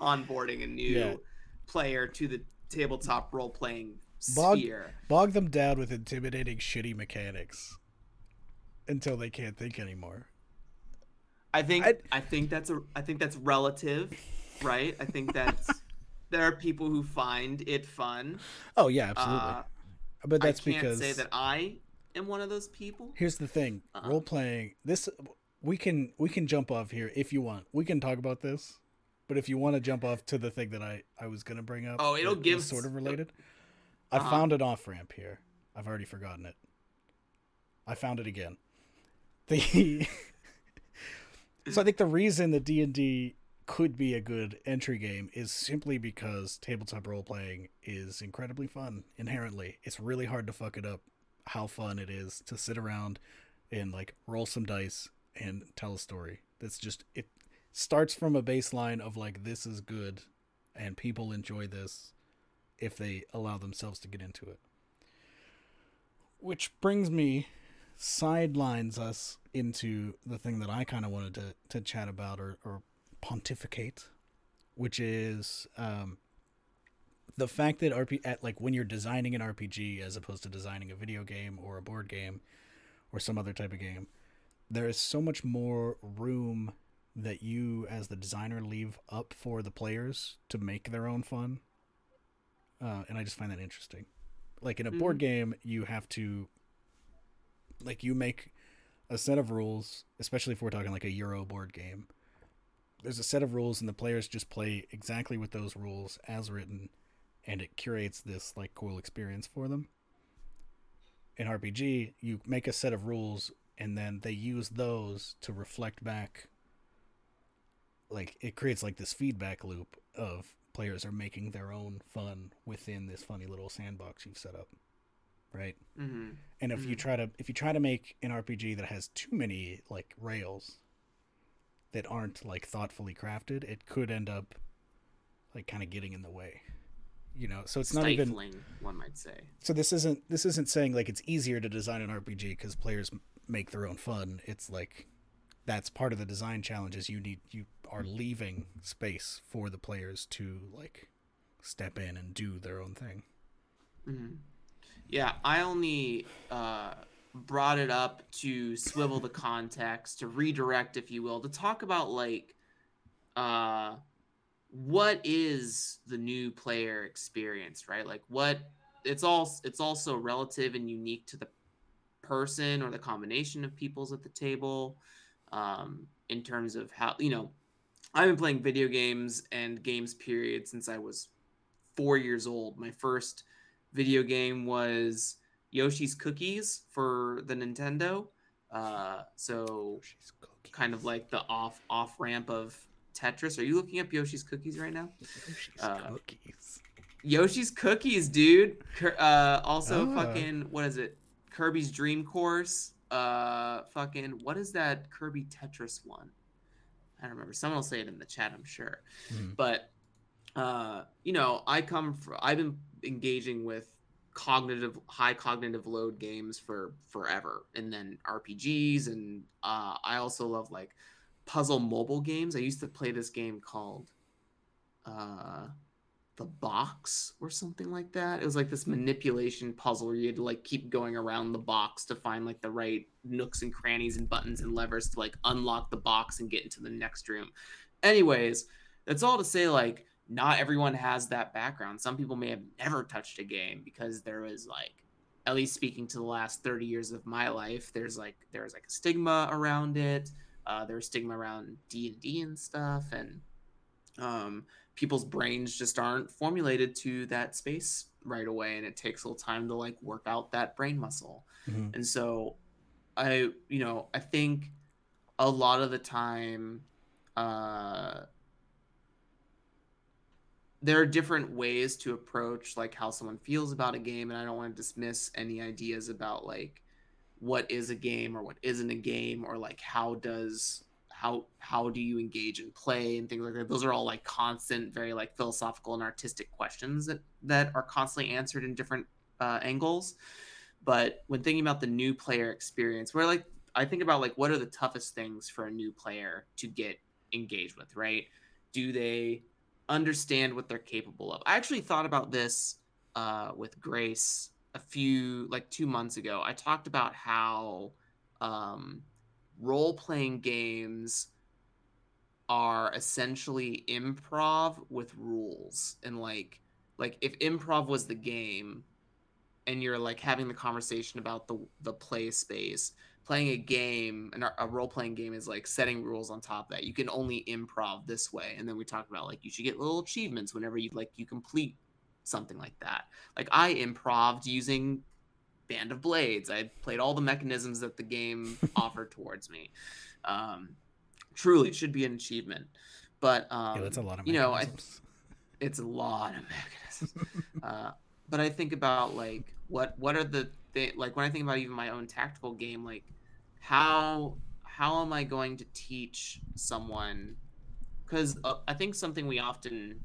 onboarding a new Yeah. player to the tabletop role playing Bog- sphere. Bog them down with intimidating, shitty mechanics until they can't think anymore. I think I- I, think that's a I think that's relative, right? I think that's *laughs* there are people who find it fun. Oh yeah, absolutely. Uh, but that's I can't because say that I am one of those people. here's the thing: Uh-uh. role playing. This we can we can jump off here if you want. We can talk about this, but if you want to jump off to the thing that I I was gonna bring up, Oh, it'll give- sort of related. I Uh-huh. found an off ramp here. I've already forgotten it. I found it again. The *laughs* so I think the reason that D and D could be a good entry game is simply because tabletop role playing is incredibly fun inherently. It's really hard to fuck it up. How fun it is to sit around and like roll some dice and tell a story. That's just it starts from a baseline of like this is good and people enjoy this if they allow themselves to get into it. Which brings me sidelines us into the thing that I kind of wanted to, to chat about or, or pontificate, which is um, the fact that RP at like when you're designing an RPG as opposed to designing a video game or a board game or some other type of game, there is so much more room that you as the designer leave up for the players to make their own fun. Uh, and I just find that interesting. Like in a board game, you have to like you make a set of rules, especially if we're talking like a Euro board game. There's a set of rules, and the players just play exactly with those rules as written, and it curates this like cool experience for them. In RPG, you make a set of rules, and then they use those to reflect back. Like it creates like this feedback loop of players are making their own fun within this funny little sandbox you've set up, right? hmm And if you Mhm. try to if you try to make an RPG that has too many like rails that aren't like thoughtfully crafted, it could end up like kind of getting in the way. You know, so it's not even one might say. so this isn't this isn't saying like it's easier to design an RPG because players make their own fun. It's like that's part of the design challenge is you need you are leaving space for the players to like step in and do their own thing. hmm Yeah, I only uh, brought it up to swivel the context, to redirect, if you will, to talk about like uh, what is the new player experience, right? Like what it's all it's also relative and unique to the person or the combination of people's at the table um, in terms of how you know i've been playing video games and games period since i was four years old my first video game was yoshi's cookies for the nintendo uh, so kind of like the off off ramp of tetris are you looking up yoshi's cookies right now Yoshi's Uh, cookies. Yoshi's Cookies, dude. Uh, also, Ah. fucking, what is it? Kirby's Dream Course. Uh, fucking, what is that Kirby Tetris one? I don't remember. Someone will say it in the chat, I'm sure. Mhm. But, uh, you know, I come from, I've been engaging with cognitive, high cognitive load games for forever. And then RPGs. And uh, I also love like puzzle mobile games. I used to play this game called, uh, the box or something like that. It was like this manipulation puzzle where you had to like keep going around the box to find like the right nooks and crannies and buttons and levers to like unlock the box and get into the next room. Anyways, that's all to say like not everyone has that background. Some people may have never touched a game because there was like at least speaking to the last 30 years of my life, there's like there's like a stigma around it. Uh, there's stigma around D and D and stuff, and um, people's brains just aren't formulated to that space right away and it takes a little time to like work out that brain muscle Mhm. and so i you know i think a lot of the time uh there are different ways to approach like how someone feels about a game and i don't want to dismiss any ideas about like what is a game or what isn't a game or like how does how how do you engage in play and things like that? Those are all like constant very like philosophical and artistic questions that that are constantly answered in different uh, angles. But when thinking about the new player experience where like i think about like what are the toughest things for a new player to get engaged with right? Do they understand what they're capable of? I actually thought about this uh, with grace a few like two months ago. I talked about how um, role playing games are essentially improv with rules. And like like if improv was the game and you're like having the conversation about the the play space playing a game and a role playing game is like setting rules on top of that you can only improv this way. And then we talked about like you should get little achievements whenever you like you complete something like that. Like i improved using band of blades. I played all the mechanisms that the game *laughs* offered towards me. Um truly it should be an achievement. But um yeah, that's a lot of you know I, *laughs* it's a lot of mechanisms. *laughs* Uh, but i think about like what what are the th- like when i think about even my own tactical game like how how am i going to teach someone? Because uh, i think something we often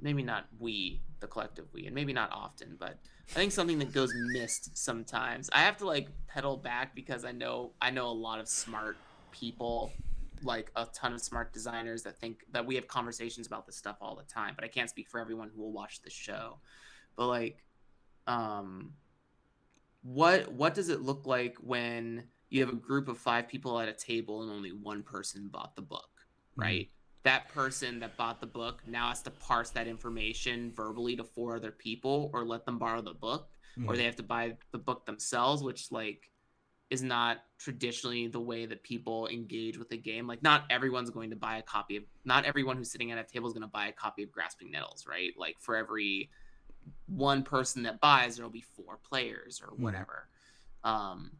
maybe not we the collective we and maybe not often but i think something that goes missed sometimes. I have to like pedal back because i know i know a lot of smart people like a ton of smart designers that think that we have conversations about this stuff all the time but i can't speak for everyone who will watch the show. But like um what what does it look like when you have a group of five people at a table and only one person bought the book right that person that bought the book now has to parse that information verbally to four other people or let them borrow the book or Mhm. they have to buy the book themselves which like is not traditionally the way that people engage with a game like not everyone's going to buy a copy of not everyone who's sitting at a table is going to buy a copy of grasping nettles right like for every one person that buys there'll be four players or Mhm. whatever um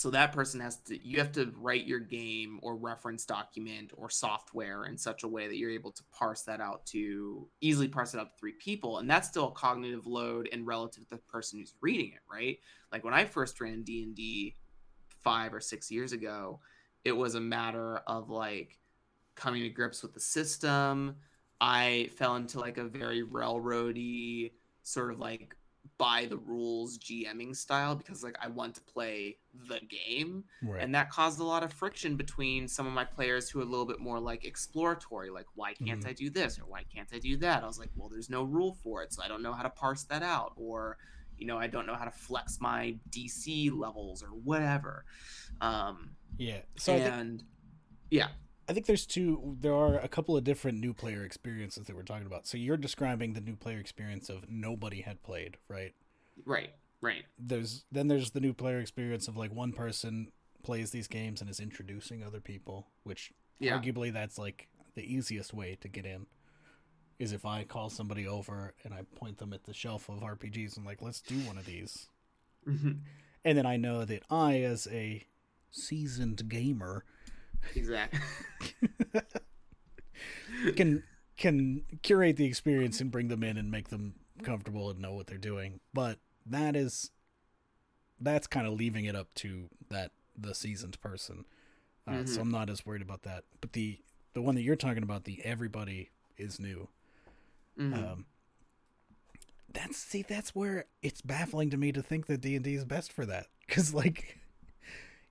so that person has to you have to write your game or reference document or software in such a way that you're able to parse that out to easily parse it out to three people. And that's still a cognitive load and relative to the person who's reading it right? Like when i first ran d&d five or six years ago it was a matter of like coming to grips with the system. I fell into like a very railroady sort of like by the rules GMing style because like I want to play the game right. and that caused a lot of friction between some of my players who are a little bit more like exploratory like why can't Mhm. I do this or why can't I do that I was like well there's no rule for it so I don't know how to parse that out or you know I don't know how to flex my DC levels or whatever um yeah. So think and yeah I think there's two. There are a couple of different new player experiences that we're talking about. So you're describing the new player experience of nobody had played, right? right Right. there's then there's the new player experience of like one person plays these games and is introducing other people, which Yeah. arguably that's like the easiest way to get in. Is if I call somebody over and I point them at the shelf of RPGs and like, let's do one of these. Mhm. And then I know that I, as a seasoned gamer, exactly. *laughs* can can curate the experience and bring them in and make them comfortable and know what they're doing. But that is that's kind of leaving it up to that the seasoned person. Uh, So Mhm. I'm not as worried about that. But the the one that you're talking about, the everybody is new. Mhm. Um, that's see, that's where it's baffling to me to think that D and D is best for that. Because like,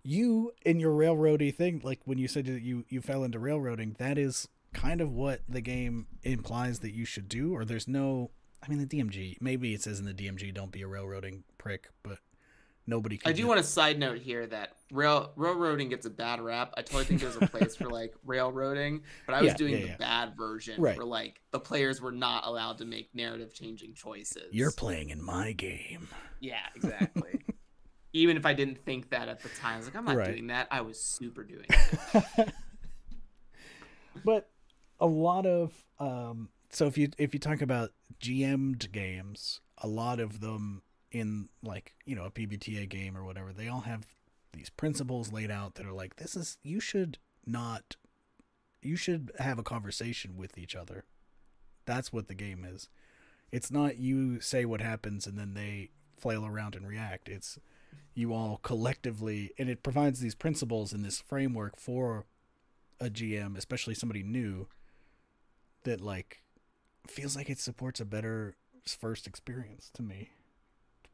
you in your railroady thing, like when you said that you you fell into railroading, that is kind of what the game implies that you should do. Or there's no, I mean, the DMG maybe it says in the DMG, don't be a railroading prick, but nobody. Can I do want to side note here that rail railroading gets a bad rap. I totally think there's a place for like *laughs* railroading, but I was Yeah, doing yeah, the yeah. bad version Right. where like the players were not allowed to make narrative changing choices. You're playing in my game. Yeah, exactly. *laughs* Even if I didn't think that at the time, I was like, I'm not Right. doing that. I was super doing it. *laughs* but a lot of um so if you if you talk about GM'd games, a lot of them in like, you know, a PBTA game or whatever, they all have these principles laid out that are like this is you should not you should have a conversation with each other. That's what the game is. It's not you say what happens and then they flail around and react. It's you all collectively and it provides these principles and this framework for a GM, especially somebody new, that like feels like it supports a better first experience to me.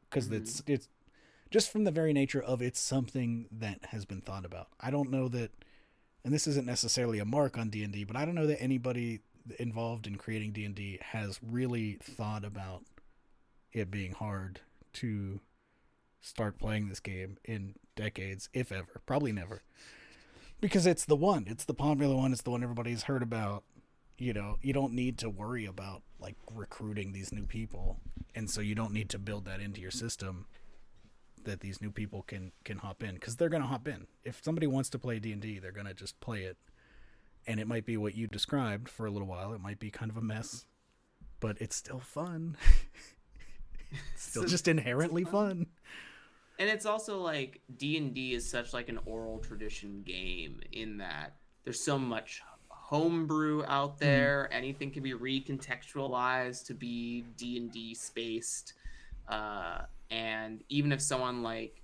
Because Mhm. it's it's just from the very nature of it's something that has been thought about. I don't know that, and this isn't necessarily a mark on D and D, but I don't know that anybody involved in creating D and D has really thought about it being hard to start playing this game in decades, if ever. Probably never. Because it's the one it's the popular one it's the one everybody's heard about. You know you don't need to worry about like recruiting these new people and so you don't need to build that into your system that these new people can can hop in because they're gonna hop in. If somebody wants to play d&d they're gonna just play it. And it might be what you described for a little while it might be kind of a mess but it's still fun. *laughs* It's still just inherently fun and it's also like d&d is such like an oral tradition game in that there's so much homebrew out there. Anything can be recontextualized to be d&d spaced. Uh, and even if someone like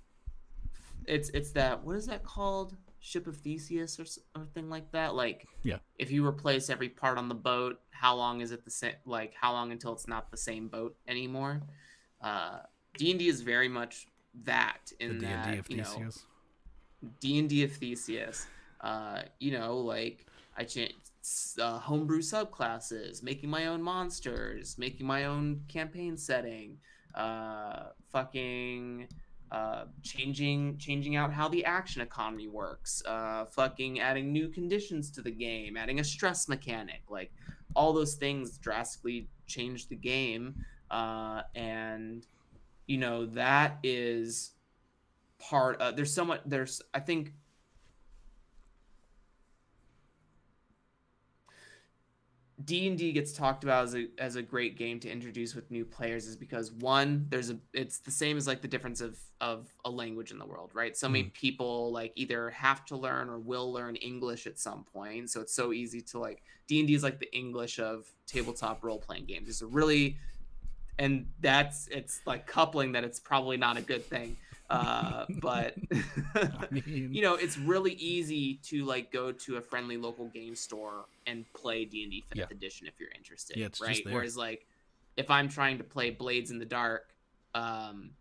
it's it's that what is that called? Ship of theseus or, or thing like that? Like Yeah. if you replace every part on the boat how long is it the same like how long until it's not the same boat anymore? Uh d&d is very much that the in d&d that of you know theseus? D&d of theseus. Uh you know like i changed uh, homebrew subclasses making my own monsters making my own campaign setting uh fucking uh changing changing out how the action economy works uh fucking adding new conditions to the game adding a stress mechanic like all those things drastically change the game uh and you know that is part of there's so much there's i think d&d gets talked about as a, as a great game to introduce with new players is because one there's a it's the same as like the difference of of a language in the world right? So many hmm. people like either have to learn or will learn english at some point. So it's so easy to like d&d is like the english of tabletop role-playing games. It's a really and that's it's like coupling that it's probably not a good thing uh *laughs* but I mean, *laughs* you know it's really easy to like go to a friendly local game store and play d&d 5th Yeah. edition if you're interested Yeah, right there. whereas like if i'm trying to play blades in the dark um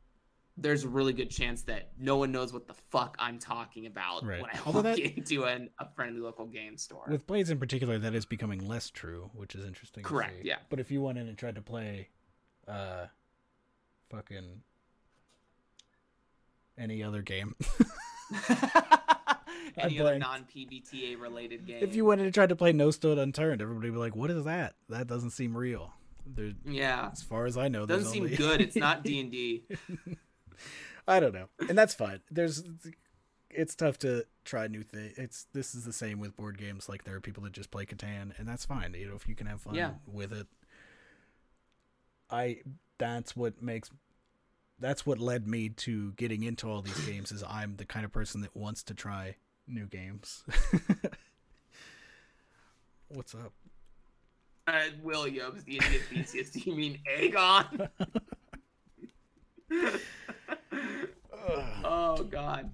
there's a really good chance that no one knows what the fuck i'm talking about Right. when i Although walk that- *laughs* into an, a friendly local game store with blades in particular that is becoming less true which is interesting to Correct, see. yeah. but if you went in and tried to play uh fucking any other game *laughs* *laughs* any other non-pbta related game if you went in and tried to play no stood unturned everybody would be like what is that that doesn't seem real yeah as far as i know doesn't seem only... good it's not *laughs* d&d I don't know, and that's fine. There's, it's tough to try new things. It's this is the same with board games. Like there are people that just play Catan, and that's fine. You know, if you can have fun Yeah. with it. I that's what makes that's what led me to getting into all these games is I'm the kind of person that wants to try new games. *laughs* What's up? Uh, Williams, the idiot Theseus. Do you mean Aegon? *laughs* oh God,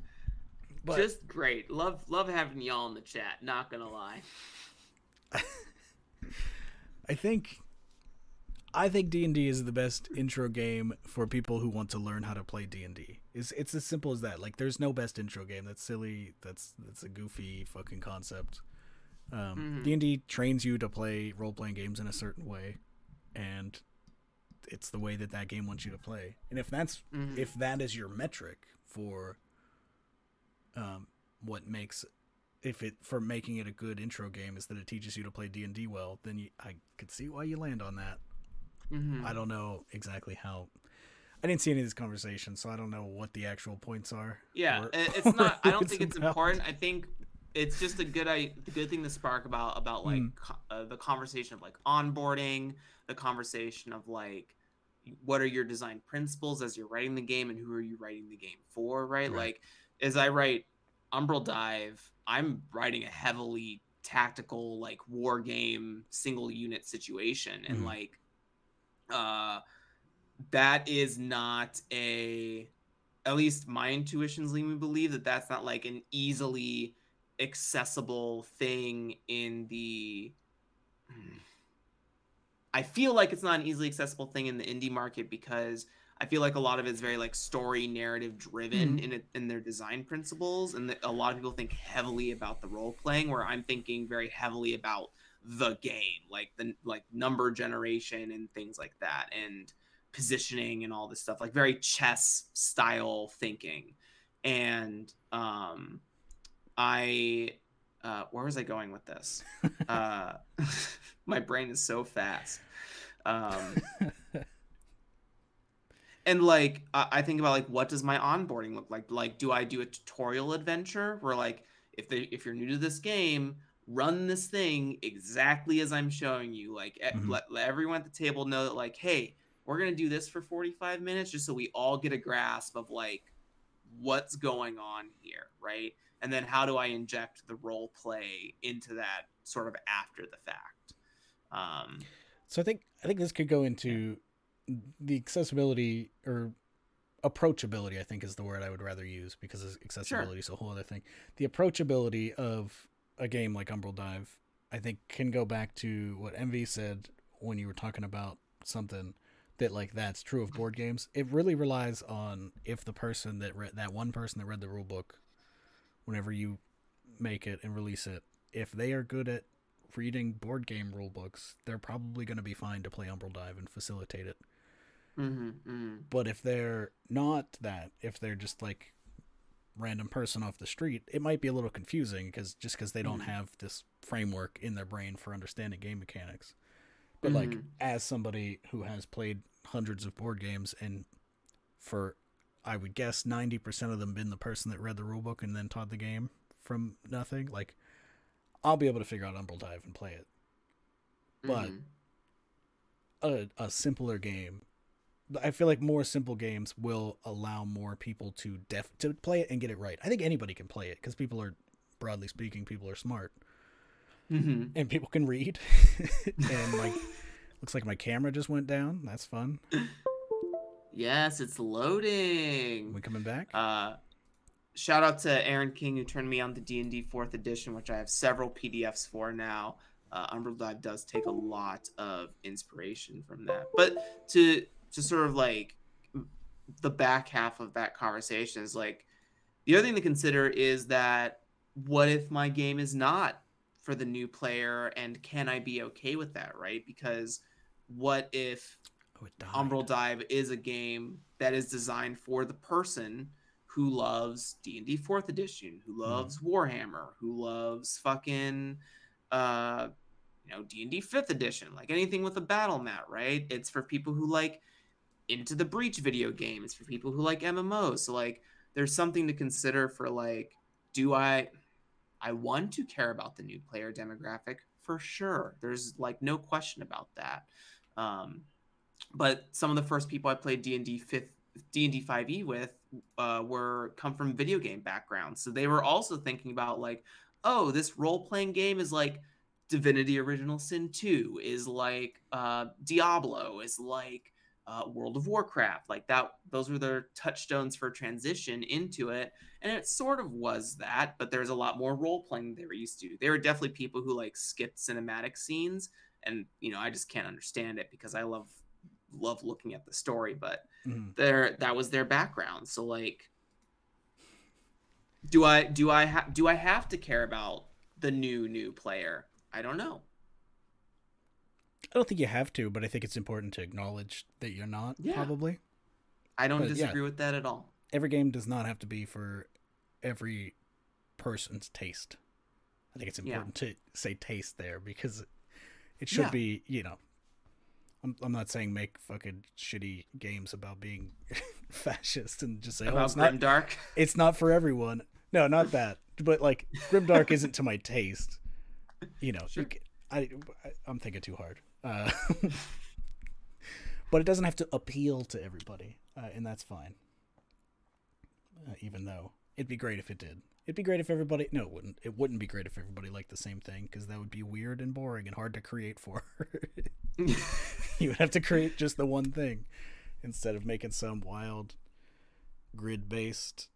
But just great. Love love having y'all in the chat. Not gonna lie. *laughs* I think I think D&D is the best intro game for people who want to learn how to play D&D. It's it's as simple as that. Like there's no best intro game. That's silly. That's that's a goofy fucking concept. Um Mhm. D&D trains you to play role-playing games in a certain way and it's the way that that game wants you to play. And if that's Mhm. if that is your metric for um what makes if it for making it a good intro game is that it teaches you to play D&D well, then you, I could see why you land on that. Mhm. I don't know exactly how I didn't see any of this conversation, so I don't know what the actual points are. Yeah, or- *laughs* it's or not. I don't think it's about. important. I think it's just a good I the good thing to spark about about like Mm. co- uh, the conversation of like onboarding, the conversation of like what are your design principles as you're writing the game and who are you writing the game for, right? Right. Like as I write Umbral Dive, I'm writing a heavily tactical like war game single unit situation and Mhm. like uh that is not a at least my intuitions lead me to believe that that's not like an easily accessible thing in the I feel like it's not an easily accessible thing in the indie market because I feel like a lot of it's very like story narrative driven in it in their design principles and that a lot of people think heavily about the role playing where I'm thinking very heavily about the game like the like number generation and things like that and positioning and all this stuff like very chess style thinking. And um i uh where was i going with this? *laughs* Uh *laughs* my brain is so fast. Um and like I, I think about like what does my onboarding look like? Like do i do a tutorial adventure where like if they if you're new to this game run this thing exactly as i'm showing you like Mhm. let, let everyone at the table know that like hey we're gonna do this for 45 minutes just so we all get a grasp of like what's going on here right and then how do i inject the role play into that sort of after the fact um So I think I think this could go into the accessibility or approachability. I think is the word I would rather use because accessibility is a whole other thing. The approachability of a game like Umbral Dive, I think, can go back to what MV said when you were talking about something that like that's true of board games. It really relies on if the person that read that one person that read the rule book, whenever you make it and release it, if they are good at reading board game rule books, they're probably going to be fine to play Umbral Dive and facilitate it. mhm, mhm. But if they're not that, if they're just like random person off the street, it might be a little confusing because just because they don't Mhm. have this framework in their brain for understanding game mechanics. But like Mhm. as somebody who has played hundreds of board games and for I would guess 90% of them been the person that read the rule book and then taught the game from nothing, like I'll be able to figure out Umbral Dive and play it. But- Mhm. a, a simpler game. I feel like more simple games will allow more people to def to play it and get it right. I think anybody can play it because people are, broadly speaking, people are smart Mhm. and people can read. *laughs* and like, looks like my camera just went down. That's fun. yes it's loading we coming back? Uh, shout out to Aaron King who turned me on to D and D Fourth Edition, which I have several PDFs for now. Uh, Umbral Dive does take a lot of inspiration from that, but to to sort of like the back half of that conversation is like the other thing to consider is that what if my game is not for the new player, and can I be okay with that, right? Because what if oh. Umbral Dive is a game that is designed for the person who loves D&D 4th edition, who loves Warhammer, who loves fucking uh you know D&D 5th edition, like anything with a battle mat, right? It's for people who like into the breach video games for people who like mmos so like there's something to consider for like do i i want to care about the new player demographic? For sure. There's like no question about that. Um but some of the first people i played d&d 5th d&d 5e with uh, were come from video game backgrounds. So they were also thinking about like oh this role-playing game is like divinity original sin 2 is like uh, diablo is like uh, World of Warcraft. Like that, those were their touchstones for transition into it. And it sort of was that, but there's a lot more role playing they were used to. They were definitely people who like skipped cinematic scenes. And, you know, I just can't understand it because I love love looking at the story, but mm-hmm. there that was their background. So like do I do I ha- do I have to care about the new new player? I don't know. I don't think you have to, but I think it's important to acknowledge that you're not. Yeah. Probably. I don't but, disagree yeah, with that at all. Every game does not have to be for every person's taste. I think it's important yeah. to say taste there because it should yeah. be, you know. I'm, I'm not saying make fucking shitty games about being *laughs* fascist and just say oh, about oh, it's not dark. It's not for everyone. No, not that. But like Grimdark isn't to my taste. You know, sure. I, I I'm thinking too hard. Uh, *laughs* but it doesn't have to appeal to everybody, uh, and that's fine. Uh, even though it'd be great if it did. It'd be great if everybody. No, it wouldn't. It wouldn't be great if everybody liked the same thing because that would be weird and boring and hard to create for. *laughs* you would have to create just the one thing instead of making some wild grid-based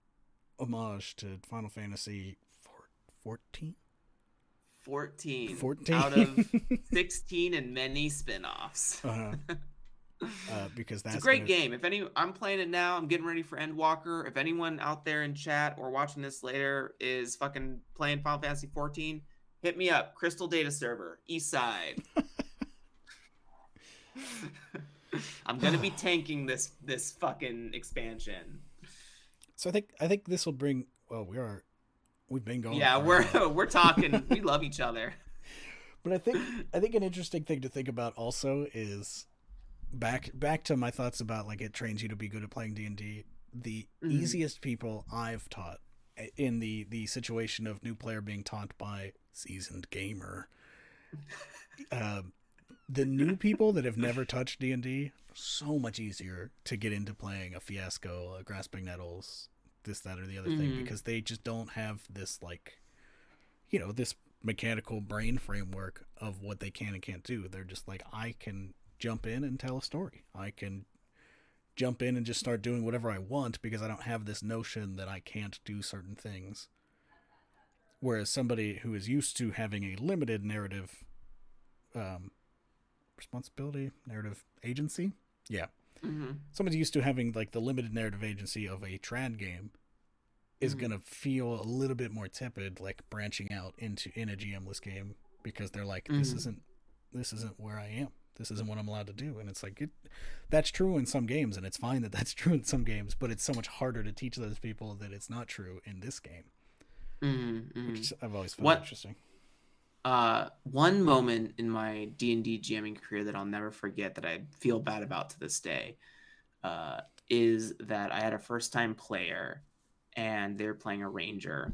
homage to Final Fantasy 14 14. 14. Out of *laughs* 16 and many spin-offs. uh-huh. Uh, *laughs* because that's it's a great gonna... game. If any, I'm playing it now. I'm getting ready for Endwalker. If anyone out there in chat or watching this later is fucking playing Final Fantasy 14, hit me up. Crystal Data Server, East Side. *laughs* I'm gonna be tanking this this fucking expansion. So I think I think this will bring. Well, we are We've been going. Yeah, we're *laughs* we're talking. *laughs* we love each other. But I think I think an interesting thing to think about also is back back to my thoughts about like it trains you to be good at playing D and D. The mm-hmm. easiest people I've taught in the the situation of new player being taught by seasoned gamer. Uh, *laughs* the new people that have never touched D and D so much easier to get into playing a fiasco, a grasping nettles, this, that, or the other mm-hmm. thing because they just don't have this like, you know, this mechanical brain framework of what they can and can't do. They're just like, I can jump in and tell a story. I can jump in and just start doing whatever I want because I don't have this notion that I can't do certain things. Whereas somebody who is used to having a limited narrative um, responsibility, narrative agency, yeah, mm-hmm. somebody used to having like the limited narrative agency of a trad game is mm-hmm. gonna feel a little bit more tepid, like branching out into in a GMless game because they're like, this mm-hmm. isn't this isn't where I am. This isn't what I'm allowed to do, and it's like it, that's true in some games, and it's fine that that's *laughs* true in some games, but it's so much harder to teach those people that it's not true in this game, mm-hmm. which mm-hmm. I've always found what, interesting. Uh, one moment in my D and D GMing career that I'll never forget that I feel bad about to this day, uh, is that I had a first time player, and they're playing a ranger,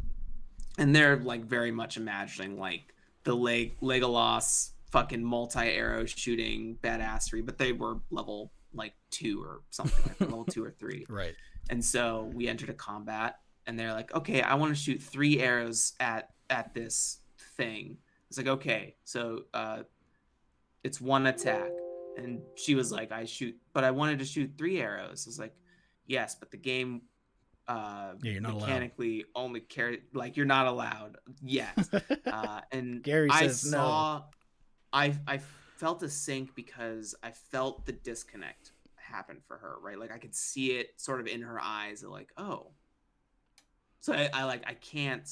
and they're like very much imagining like the Leg Legolas fucking multi arrow shooting badassery, but they were level like two or something like level two or three. *laughs* Right. And so we entered a combat, and they're like, "Okay, I want to shoot three arrows at at this thing." It's like, okay, so uh, it's one attack. And she was like, I shoot, but I wanted to shoot three arrows. I was like, yes, but the game uh, yeah, you're not mechanically allowed. only carry like you're not allowed yet. *laughs* uh, and Gary I says saw, no. I I felt a sink because I felt the disconnect happen for her. Right, like I could see it sort of in her eyes. Like, oh, so I, I like I can't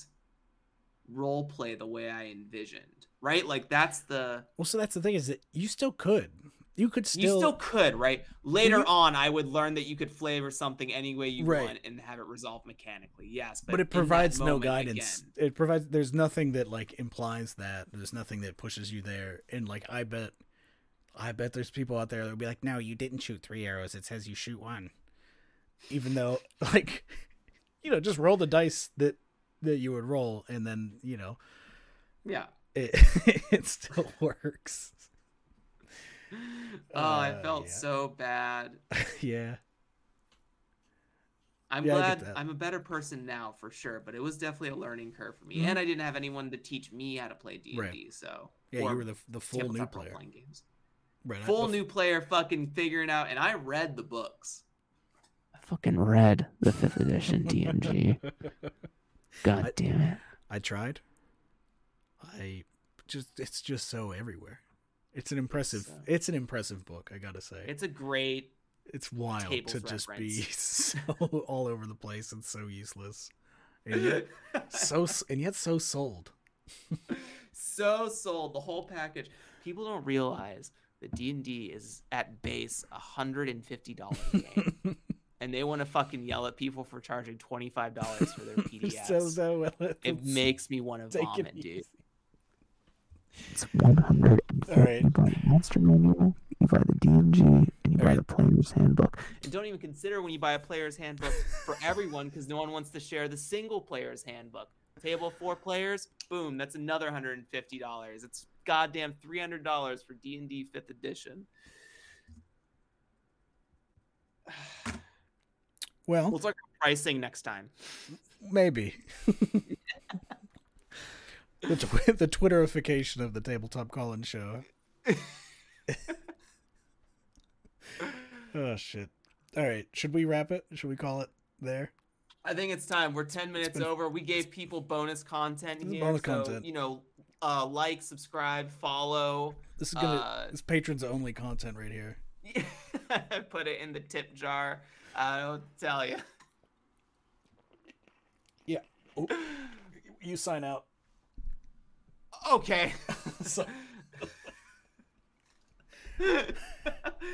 role play the way I envisioned, right? Like that's the well. So that's the thing is that you still could. You could still. You still could, right? Later you... on, I would learn that you could flavor something any way you right. want and have it resolved mechanically. Yes, but, but it provides no guidance. Again... it provides. There's nothing that like implies that. There's nothing that pushes you there. And like, I bet I bet there's people out there that'll be like, "No, you didn't shoot three arrows. It says you shoot one." Even though, *laughs* like, you know, just roll the dice that that you would roll, and then you know, Yeah. it *laughs* it still *laughs* works. Oh, I Uh, felt yeah. so bad. *laughs* yeah, I'm Yeah, glad. I'm a better person now for sure, but it was definitely a learning curve for me, Mhm. and I didn't have anyone to teach me how to play D and Right. D. So yeah, or you were the the full new player, role-playing games. right? Full the- new player, fucking figuring out, and I read the books. I fucking read the fifth edition DMG. God I- damn it. I tried. I just it's just so everywhere. It's an impressive So- it's an impressive book, I gotta say. It's a great. it's wild tables to just be *laughs* so all over the place and so useless. And yet *laughs* so and yet so sold. so sold the whole package. People don't realize that D and D is at base a hundred and fifty dollars game, *laughs* and they want to fucking yell at people for charging twenty five dollars for their *laughs* PDFs. so so well. it makes me want to take it vomit, dude. It's 150 All right. You buy the Monster Manual, you buy the DMG, and you All buy right. the Player's Handbook. And don't even consider when you buy a player's handbook for *laughs* everyone because no one wants to share the single player's handbook. Table of four players, boom, that's another $150. It's goddamn $300 for D&D 5th edition. *sighs* *sighs* Well, We'll talk about pricing next time. maybe. *laughs* the, tw- *laughs* the Twitterification of the Tabletop Colin show. *laughs* oh shit. All right, should we wrap it? Should we call it there? I think it's time. We're 10 minutes been- over. We gave people bonus content here. bonus so, content. you know, uh, like, subscribe, follow. This is gonna Uh, this patrons only content right here. Yeah. Put it in the tip jar. I don't tell you. Oh, you sign out. Okay. *laughs* So- *laughs*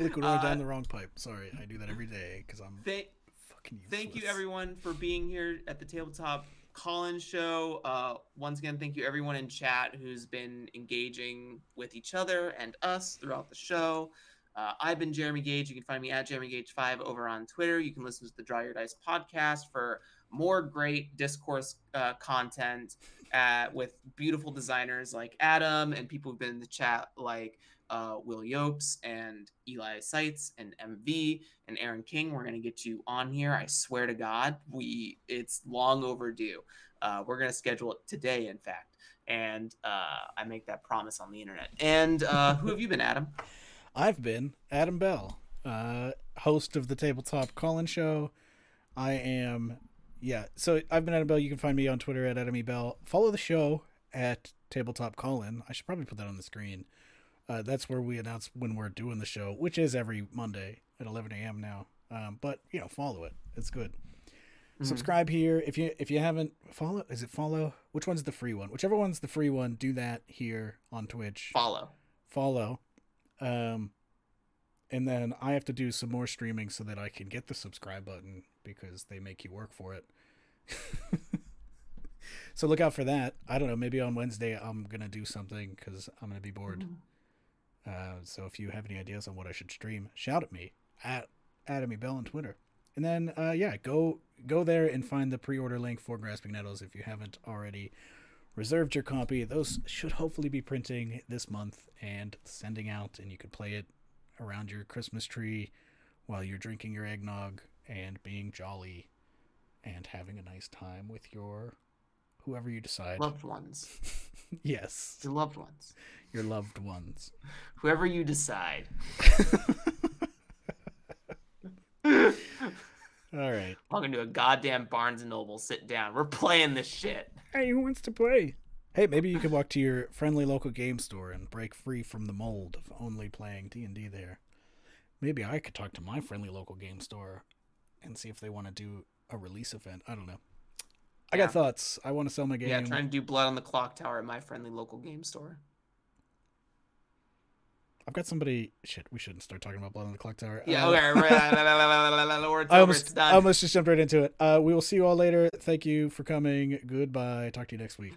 Liquid oil Uh, down the wrong pipe. Sorry, I do that every day because I'm Thank, fucking useless. thank you everyone for being here at the tabletop Colin show. Uh, once again, thank you everyone in chat who's been engaging with each other and us throughout the show. Uh, I've been Jeremy Gage. You can find me at Jeremy Gage5 over on Twitter. You can listen to the Draw Your Dice podcast for more great discourse uh, content uh, with beautiful designers like Adam and people who've been in the chat like uh, Will Yopes and Eli Seitz and MV and Aaron King. We're gonna get you on here. I swear to God, we it's long overdue. Uh, we're gonna schedule it today, in fact, and uh, I make that promise on the internet. And uh, who have you been, Adam? *laughs* I've been Adam Bell, uh, host of the Tabletop Colin Show. I am, yeah. So I've been Adam Bell. You can find me on Twitter at Adam E. Bell. Follow the show at Tabletop Colin. I should probably put that on the screen. Uh, that's where we announce when we're doing the show, which is every Monday at 11 a.m. now. Um, but you know, follow it. It's good. Mhm. Subscribe here if you if you haven't follow. Is it follow? Which one's the free one? Whichever one's the free one, do that here on Twitch Follow. follow. Um, and then I have to do some more streaming so that I can get the subscribe button because they make you work for it. *laughs* so look out for that. I don't know. Maybe on Wednesday I'm gonna do something because I'm gonna be bored. Uh, so if you have any ideas on what I should stream, shout at me at Adamy Bell on Twitter. And then uh, yeah, go go there and find the pre-order link for Grasping Nettles if you haven't already reserved your copy. Those should hopefully be printing this month and sending out, and you could play it around your Christmas tree while you're drinking your eggnog and being jolly and having a nice time with your whoever you decide. Loved ones. *laughs* yes, Your loved ones. your loved ones. Whoever you decide. *laughs* All right. Welcome to do a goddamn Barnes and Noble. Sit down. We're playing this shit. Hey, who wants to play? Hey, maybe you could walk to your friendly local game store and break free from the mold of only playing D&D there. Maybe I could talk to my friendly local game store and see if they want to do a release event. I don't know. I Yeah. got thoughts. I want to sell my game. Yeah, trying to do Blood on the Clock Tower at my friendly local game store. I've got somebody. Shit, we shouldn't start talking about Blood on the Clock Tower. Yeah, Uh, okay. right, I almost, I almost just jumped right into it. Uh, we will see you all later. Thank you for coming. Goodbye. Talk to you next week.